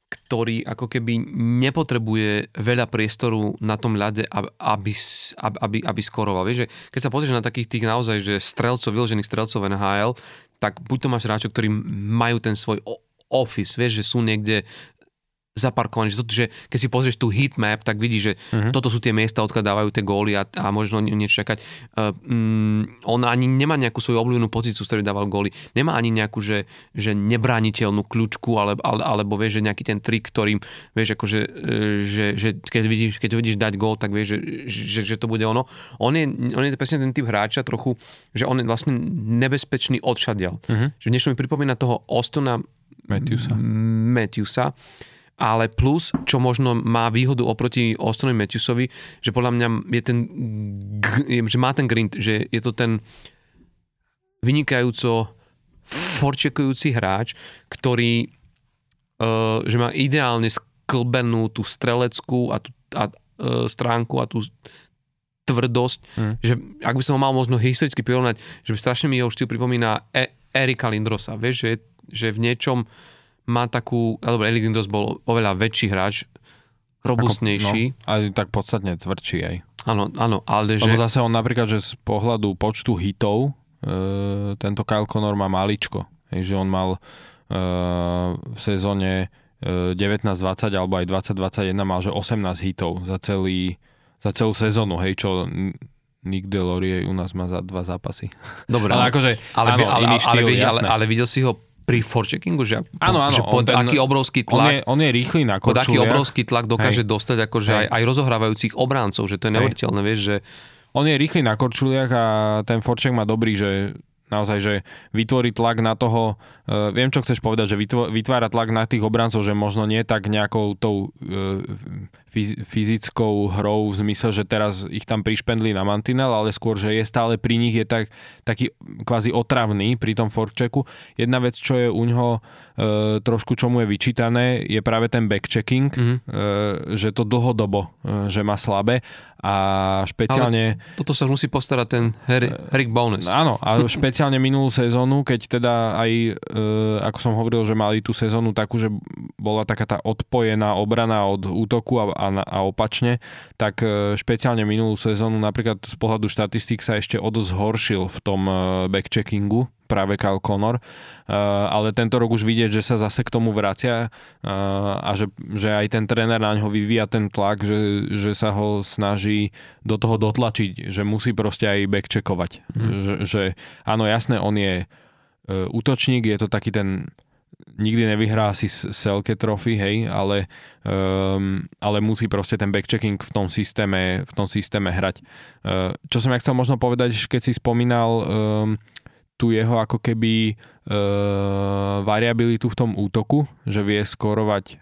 ktorý ako keby nepotrebuje veľa priestoru na tom ľade, aby, aby, aby skoroval. Vieš, že keď sa pozrieš na takých tých naozaj, že strelcov, vyložených strelcov NHL, tak buď to máš hráčov, ktorí majú ten svoj office, vieš, že sú niekde zaparkované. Že, to, že keď si pozrieš tú map, tak vidíš, že uh-huh. toto sú tie miesta, odkiaľ dávajú tie góly a, a možno niečo čakať. Uh, um, on ani nemá nejakú svoju obľúbenú pozíciu, z ktorej dával góly. Nemá ani nejakú, že, že nebrániteľnú kľúčku, ale, ale, alebo vieš, že nejaký ten trik, ktorým, vieš, akože, že, že keď, vidíš, keď vidíš dať gól, tak vieš, že, že, že to bude ono. On je, on je presne ten typ hráča trochu, že on je vlastne nebezpečný odšadial. Uh-huh. Že niečo mi pripomína toho Ostona Matthewsa. Matthewsa ale plus, čo možno má výhodu oproti Austonovi Matthewsovi, že podľa mňa je ten, že má ten grind, že je to ten vynikajúco forčekujúci hráč, ktorý uh, že má ideálne sklbenú tú streleckú a tú a, uh, stránku a tú tvrdosť, mm. že ak by som ho mal možno historicky prirovnať, že strašne mi jeho štýl pripomína e- Erika Lindrosa, vieš, že, že v niečom uh, má takú, alebo Elik Lindos bol oveľa väčší hráč, robustnejší. Ako, no, ale tak podstatne tvrdší aj. Áno, áno, ale že... Lebo zase on napríklad, že z pohľadu počtu hitov, e, tento Kyle Connor má maličko. Hej, že on mal e, v sezóne e, 19-20 alebo aj 20-21 mal, že 18 hitov za, celý, za celú sezónu, hej, čo Nick Delorie u nás má za dva zápasy. Dobre, ale akože, ale, áno, ale, ale, štýl, ale, ale, ale videl si ho pri forecheckingu, že, áno, áno, že pod ten, aký obrovský tlak... On je, on je rýchly na Pod aký obrovský tlak dokáže Hej. dostať akože aj, aj rozohrávajúcich obráncov, že to je neuveriteľné, vieš, že... On je rýchly na korčuliach a ten forček má dobrý, že naozaj, že vytvorí tlak na toho, uh, viem, čo chceš povedať, že vytvára tlak na tých obrancov, že možno nie tak nejakou tou uh, fyzickou hrou v zmysle, že teraz ich tam prišpendli na mantinel, ale skôr, že je stále pri nich, je tak, taký kvázi otravný pri tom forčeku. Jedna vec, čo je u ňoho e, trošku, čo mu je vyčítané, je práve ten backchecking, mm-hmm. e, že to dlhodobo, e, že má slabé a špeciálne... Ale toto sa musí postarať ten Rick Bones. Áno, a špeciálne minulú sezónu, keď teda aj, e, ako som hovoril, že mali tú sezónu takú, že bola taká tá odpojená obrana od útoku a, a, a opačne, tak e, špeciálne minulú sezónu napríklad z pohľadu štatistík sa ešte o dosť zhoršil v tom e, backcheckingu, práve Kyle Connor, uh, ale tento rok už vidieť, že sa zase k tomu vracia uh, a že, že aj ten tréner na ňo vyvíja ten tlak, že, že sa ho snaží do toho dotlačiť, že musí proste aj backcheckovať. Mm. Že, že áno, jasné, on je uh, útočník, je to taký ten nikdy nevyhrá si Selke trofy, hej, ale, um, ale musí proste ten backchecking v tom systéme, v tom systéme hrať. Uh, čo som ja chcel možno povedať, keď si spomínal um, tu jeho ako keby e, variabilitu v tom útoku, že vie skorovať e,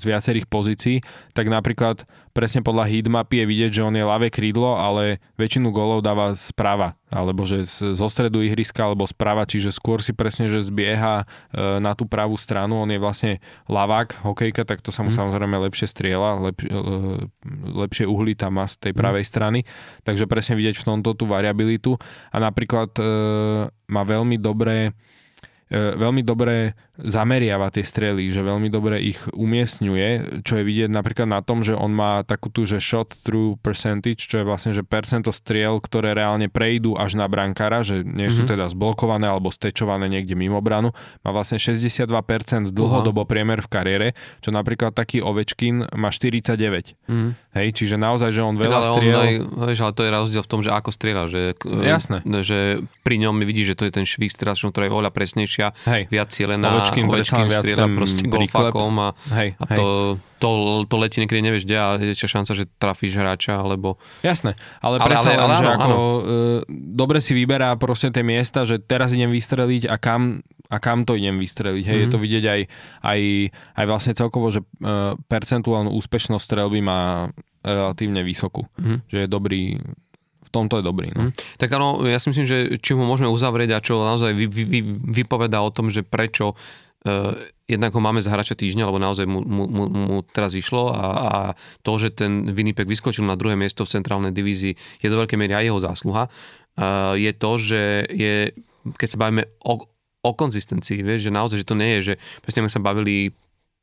z viacerých pozícií, tak napríklad presne podľa heatmapy je vidieť, že on je ľavé krídlo, ale väčšinu golov dáva správa, alebo že zo stredu ihriska, alebo správa, čiže skôr si presne, že zbieha e, na tú pravú stranu, on je vlastne ľavák, hokejka, tak to sa mu mm. samozrejme lepšie strieľa, lep, lepšie uhlí tam má z tej mhm. pravej mm. strany, takže presne vidieť v tomto tú variabilitu a napríklad e, má veľmi dobré veľmi dobre zameriava tie strely, že veľmi dobre ich umiestňuje, čo je vidieť napríklad na tom, že on má takú tu, že shot through percentage, čo je vlastne, že percento striel, ktoré reálne prejdú až na brankára, že nie sú mm-hmm. teda zblokované alebo stečované niekde mimo branu, má vlastne 62% dlhodobo uh-huh. priemer v kariére, čo napríklad taký Ovečkin má 49. Mm. Hej, čiže naozaj, že on veľa ale striel... On aj, vieš, ale to je rozdiel v tom, že ako strieľa, že, Jasné. že pri ňom vidí, že to je ten švih strelačnou, ktorá je oveľa presnejšia hej. viac cielená, Ovečkin, Ovečkin strieľa proste golfakom a, hej, a hej. to, to, to letí niekedy nevieš kde a je šanca, že trafíš hráča, alebo... Jasné, ale, ale predsa ale, ale, že áno, ako áno. E, dobre si vyberá proste tie miesta, že teraz idem vystreliť a kam, a kam to idem vystreliť. Hej, mm-hmm. je to mhm. vidieť aj, aj, aj vlastne celkovo, že e, percentuálnu úspešnosť strelby má relatívne vysokú. Mm-hmm. Že je dobrý tomto je dobrý. No. Mm. Tak áno, ja si myslím, že či ho môžeme uzavrieť a čo naozaj vy, vy, vy, vypoveda o tom, že prečo uh, jednak ho máme za hráča týždňa, lebo naozaj mu, mu, mu, mu teraz išlo a, a to, že ten Winnipeg vyskočil na druhé miesto v centrálnej divízii je do veľkej miery aj jeho zásluha. Uh, je to, že je, keď sa bavíme o, o konzistencii, vieš, že naozaj, že to nie je, že presne sme sa bavili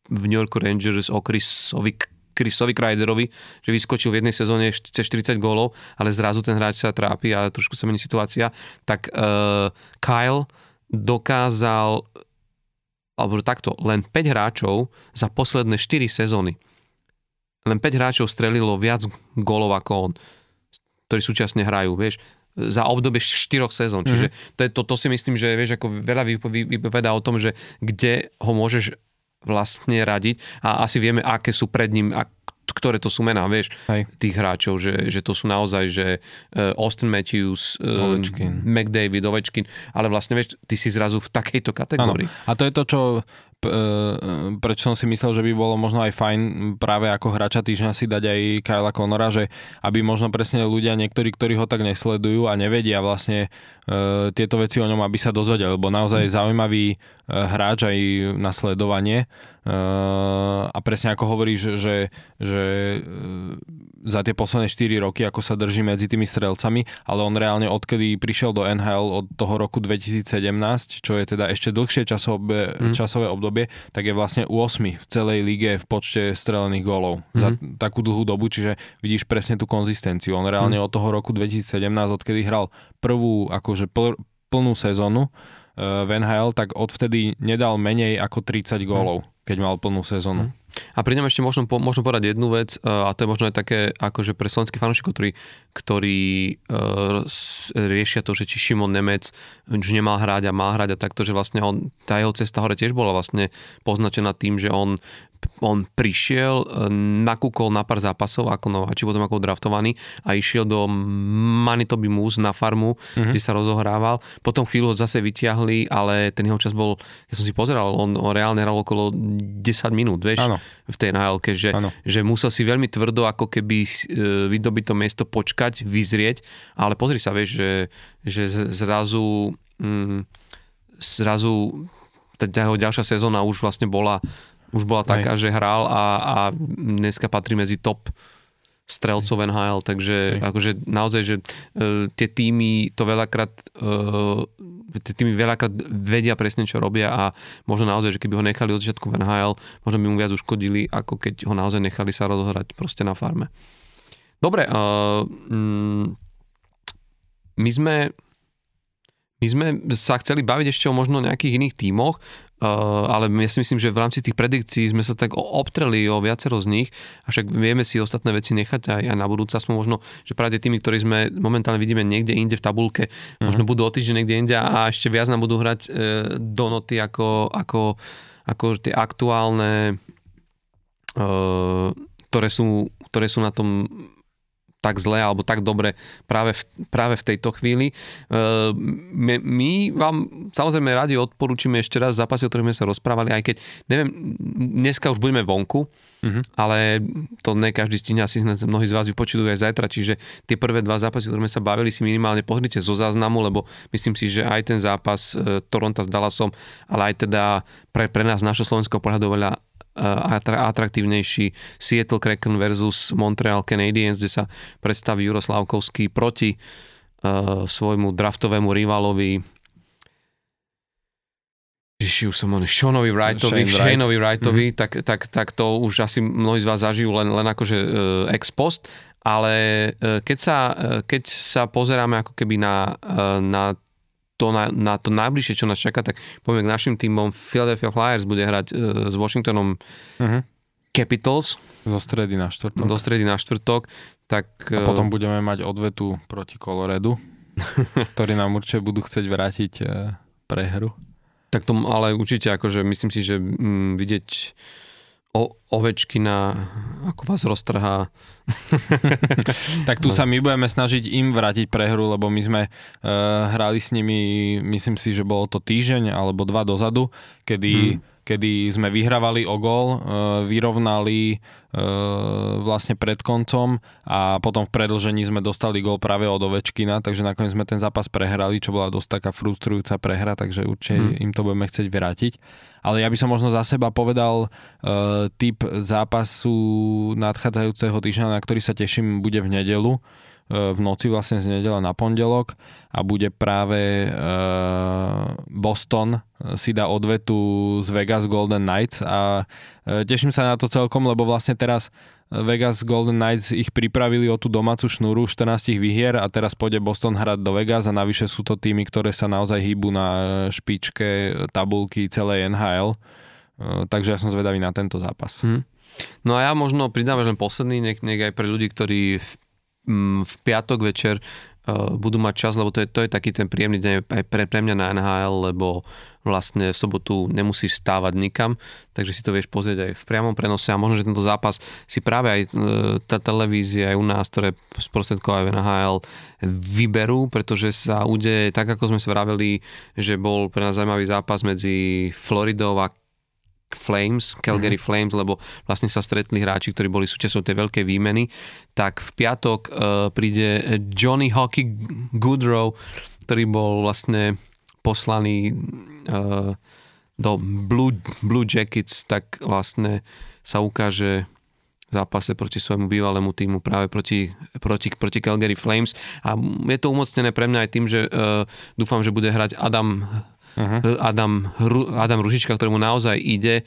v New York Rangers o Chrisovi Chrisovi Kreiderovi, že vyskočil v jednej sezóne cez 40 gólov, ale zrazu ten hráč sa trápi a trošku sa mení situácia, tak uh, Kyle dokázal alebo takto, len 5 hráčov za posledné 4 sezóny. Len 5 hráčov strelilo viac gólov ako on, ktorí súčasne hrajú, vieš za obdobie 4 sezón. Čiže to, je, to, to si myslím, že vieš, ako veľa vypovedá o tom, že kde ho môžeš vlastne radiť a asi vieme, aké sú pred ním, a ktoré to sú mená, vieš, Hej. tých hráčov, že, že to sú naozaj, že uh, Austin Matthews, uh, McDavid, Ovečkin, ale vlastne, vieš, ty si zrazu v takejto kategórii. Ano. A to je to, čo prečo som si myslel, že by bolo možno aj fajn práve ako hráča týždňa si dať aj Kyla Conora, že aby možno presne ľudia, niektorí, ktorí ho tak nesledujú a nevedia vlastne e, tieto veci o ňom, aby sa dozvedeli, lebo naozaj zaujímavý e, hráč aj na sledovanie. A presne ako hovoríš, že, že e, za tie posledné 4 roky, ako sa drží medzi tými strelcami, ale on reálne odkedy prišiel do NHL od toho roku 2017, čo je teda ešte dlhšie časové, mm. časové obdobie, tak je vlastne 8 v celej lige v počte strelených gólov mm. za takú dlhú dobu, čiže vidíš presne tú konzistenciu. On reálne mm. od toho roku 2017, odkedy hral prvú akože pl- plnú sezónu uh, v NHL, tak odvtedy nedal menej ako 30 gólov, mm. keď mal plnú sezónu. Mm. A pri ňom ešte možno, možno povedať jednu vec, e, a to je možno aj také, akože pre slovenských fanúšikov, ktorí, ktorí uh, riešia to, že či Šimon Nemec už nemal hrať a mal hrať a takto, že vlastne on, tá jeho cesta hore tiež bola vlastne poznačená tým, že on on prišiel, e, nakúkol na pár zápasov ako nováči, potom ako draftovaný a išiel do Manitoby Moose na farmu, mm-hmm. kde sa rozohrával. Potom chvíľu ho zase vyťahli, ale ten jeho čas bol, ja som si pozeral, on, reálne hral okolo 10 minút, vieš, ano. v tej nhl že, že musel si veľmi tvrdo ako keby e, vydobiť to miesto, počkať, vyzrieť, ale pozri sa, vieš, že, že zrazu mm, zrazu tá jeho ďalšia sezóna už vlastne bola už bola taká, Hej. že hral a, a dneska patrí medzi top strelcov NHL, takže okay. akože naozaj, že uh, tie týmy to veľakrát uh, tie týmy veľakrát vedia presne, čo robia a možno naozaj, že keby ho nechali od začiatku v NHL, možno by mu viac uškodili, ako keď ho naozaj nechali sa rozohrať proste na farme. Dobre, uh, mm, my sme my sme sa chceli baviť ešte o možno nejakých iných tímoch, ale ja si myslím, že v rámci tých predikcií sme sa tak obtreli o viacero z nich, a však vieme si ostatné veci nechať aj, aj na budúce. Aspoň možno, že práve tými, ktorí sme momentálne vidíme niekde inde v tabulke, uh-huh. možno budú o týždeň niekde inde a ešte viac nám budú hrať uh, do noty ako, ako, ako tie aktuálne, uh, ktoré, sú, ktoré sú na tom tak zle alebo tak dobre práve v, práve v tejto chvíli. My, my vám samozrejme radi odporúčime ešte raz zápasy, o ktorých sme sa rozprávali, aj keď, neviem, dneska už budeme vonku, uh-huh. ale to ne každý stihne, asi mnohí z vás vypočujú aj zajtra, čiže tie prvé dva zápasy, o ktorých sme sa bavili, si minimálne pozrite zo záznamu, lebo myslím si, že aj ten zápas e, Toronto s Dallasom, ale aj teda pre, pre nás, našho slovenského pohľadu veľa atraktívnejší Seattle Kraken versus Montreal Canadiens, kde sa predstaví Juro Slavkovský proti uh, svojmu draftovému rivalovi Ježiši, už som on, Seanovi Wrightovi, Shane Shaneovi Wrightovi, mm-hmm. tak, tak, tak to už asi mnohí z vás zažijú len, len akože uh, ex post, ale uh, keď, sa, uh, keď sa pozeráme ako keby na, uh, na to na, na to najbližšie, čo nás čaká, tak poďme k našim týmom. Philadelphia Flyers bude hrať uh, s Washingtonom uh-huh. Capitals. Zo stredy na štvrtok. Do stredy na štvrtok. Tak, A potom budeme mať odvetu proti Coloredu, ktorí nám určite budú chcieť vrátiť uh, prehru. Tak to, ale určite, akože myslím si, že mm, vidieť o, Ovečkina, ako vás roztrhá. tak tu sa my budeme snažiť im vrátiť prehru, lebo my sme uh, hrali s nimi, myslím si, že bolo to týždeň alebo dva dozadu, kedy hmm kedy sme vyhrávali o gól, e, vyrovnali e, vlastne pred koncom a potom v predlžení sme dostali gól práve od Ovečkina, takže nakoniec sme ten zápas prehrali, čo bola dosť taká frustrujúca prehra, takže určite hmm. im to budeme chcieť vrátiť. Ale ja by som možno za seba povedal uh, typ zápasu nadchádzajúceho týždňa, na ktorý sa teším, bude v nedelu v noci vlastne z nedela na pondelok a bude práve Boston si dá odvetu z Vegas Golden Knights a teším sa na to celkom, lebo vlastne teraz Vegas Golden Knights ich pripravili o tú domácu šnúru 14 výhier a teraz pôjde Boston hrať do Vegas a navyše sú to týmy, ktoré sa naozaj hýbu na špičke tabulky celej NHL. Takže ja som zvedavý na tento zápas. Hmm. No a ja možno pridám len posledný, nech, nech aj pre ľudí, ktorí v piatok večer uh, budú mať čas, lebo to je, to je taký ten príjemný deň aj pre, pre mňa na NHL, lebo vlastne v sobotu nemusíš stávať nikam, takže si to vieš pozrieť aj v priamom prenose a možno, že tento zápas si práve aj uh, tá televízia aj u nás, ktoré sprostredkovajú NHL, vyberú, pretože sa udeje, tak ako sme sa vraveli, že bol pre nás zaujímavý zápas medzi Floridou a Flames, Calgary mm-hmm. Flames, lebo vlastne sa stretli hráči, ktorí boli súčasťou tej veľkej výmeny, tak v piatok uh, príde Johnny Hockey Goodrow, ktorý bol vlastne poslaný uh, do Blue, Blue Jackets, tak vlastne sa ukáže v zápase proti svojmu bývalému týmu práve proti, proti, proti Calgary Flames a je to umocnené pre mňa aj tým, že uh, dúfam, že bude hrať Adam uh-huh. Adam, Adam Ružička, ktorému naozaj ide,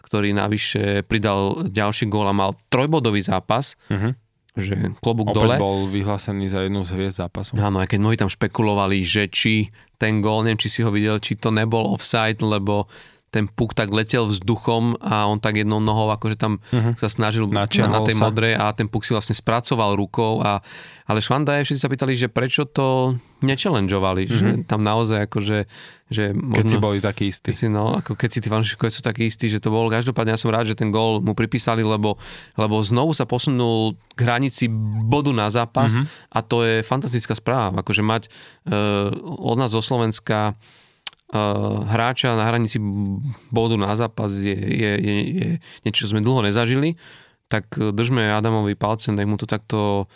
ktorý navyše pridal ďalší gól a mal trojbodový zápas. Uh-huh že klobúk Opäť dole. bol vyhlásený za jednu z hviezd zápasu. Áno, aj keď mnohí tam špekulovali, že či ten gól, neviem, či si ho videl, či to nebol offside, lebo ten puk tak letel vzduchom a on tak jednou nohou akože tam uh-huh. sa snažil na, na tej sa. modrej a ten puk si vlastne spracoval rukou a, ale Švanda všetci sa pýtali, že prečo to nechallengeovali, uh-huh. že mhm. tam naozaj akože že možno, keď si boli takí istí. Keď si, no, ako keď si tí fanúšikovia sú takí istí, že to bol každopádne, ja som rád, že ten gól mu pripísali, lebo, lebo znovu sa posunul k hranici bodu na zápas uh-huh. a to je fantastická správa. Akože mať uh, od nás zo Slovenska hráča na hranici bodu na zápas je, je, je, je niečo, čo sme dlho nezažili, tak držme Adamovi palce, nech mu to takto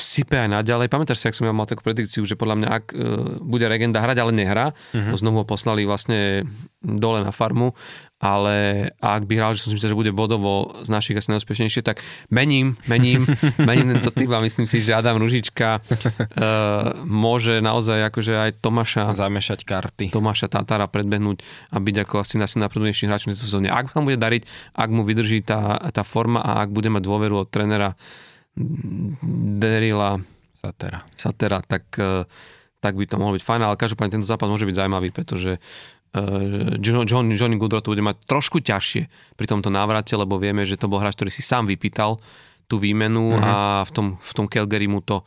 sype aj naďalej. Pamätáš si, ak som ja mal takú predikciu, že podľa mňa, ak uh, bude Regenda hrať, ale nehrá, uh-huh. to znovu ho poslali vlastne dole na farmu, ale ak by hral, že som si myslel, že bude bodovo z našich asi najúspešnejšie, tak mením, mením, mením tento typ a myslím si, že Adam Ružička uh, môže naozaj akože aj Tomáša zamešať karty. Tomáša Tatara predbehnúť a byť ako asi najprednejší hráč v sezóne. Ak sa mu bude dariť, ak mu vydrží tá, tá forma a ak bude mať dôveru od trénera Derila Satera, Satera tak, e, tak by to mohlo byť fajn, ale každopádne tento zápas môže byť zaujímavý, pretože uh, John, Johnny Goodrow to bude mať trošku ťažšie pri tomto návrate, lebo vieme, že to bol hráč, ktorý si sám vypýtal tú výmenu mm-hmm. a v tom, v tom Calgary mu to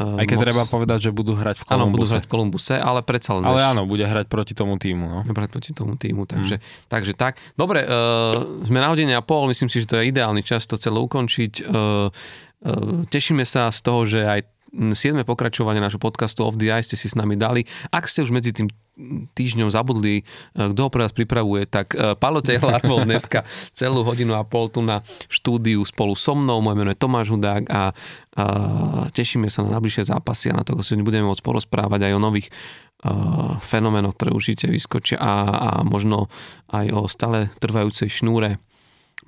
aj keď moc... treba povedať, že budú hrať v Kolumbuse. Áno, budú hrať v Kolumbuse, ale predsa len... Ale áno, bude hrať proti tomu týmu. No. Hrať proti tomu týmu, takže, mm. takže tak. Dobre, uh, sme na hodine a pol, myslím si, že to je ideálny čas to celé ukončiť. Uh, uh, tešíme sa z toho, že aj 7. pokračovanie nášho podcastu Off the Ice ste si s nami dali. Ak ste už medzi tým týždňom zabudli, e, kto ho pre vás pripravuje, tak e, Palo Taylor bol dneska celú hodinu a pol tu na štúdiu spolu so mnou. Moje meno je Tomáš Hudák a, a tešíme sa na najbližšie zápasy a na to, si budeme môcť porozprávať aj o nových uh, fenoménoch, ktoré určite vyskočia a, a možno aj o stále trvajúcej šnúre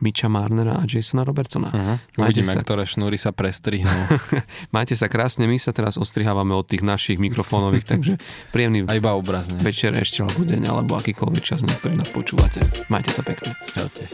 Miča Marnera a Jasona Robertsona. Uh-huh. Uvidíme, sa... ktoré šnúry sa prestrihnú. Majte sa krásne, my sa teraz ostrihávame od tých našich mikrofónových, takže príjemný a iba obrazne. večer ešte alebo deň, alebo akýkoľvek čas, na ktorý nás počúvate. Majte sa pekne. Čaute.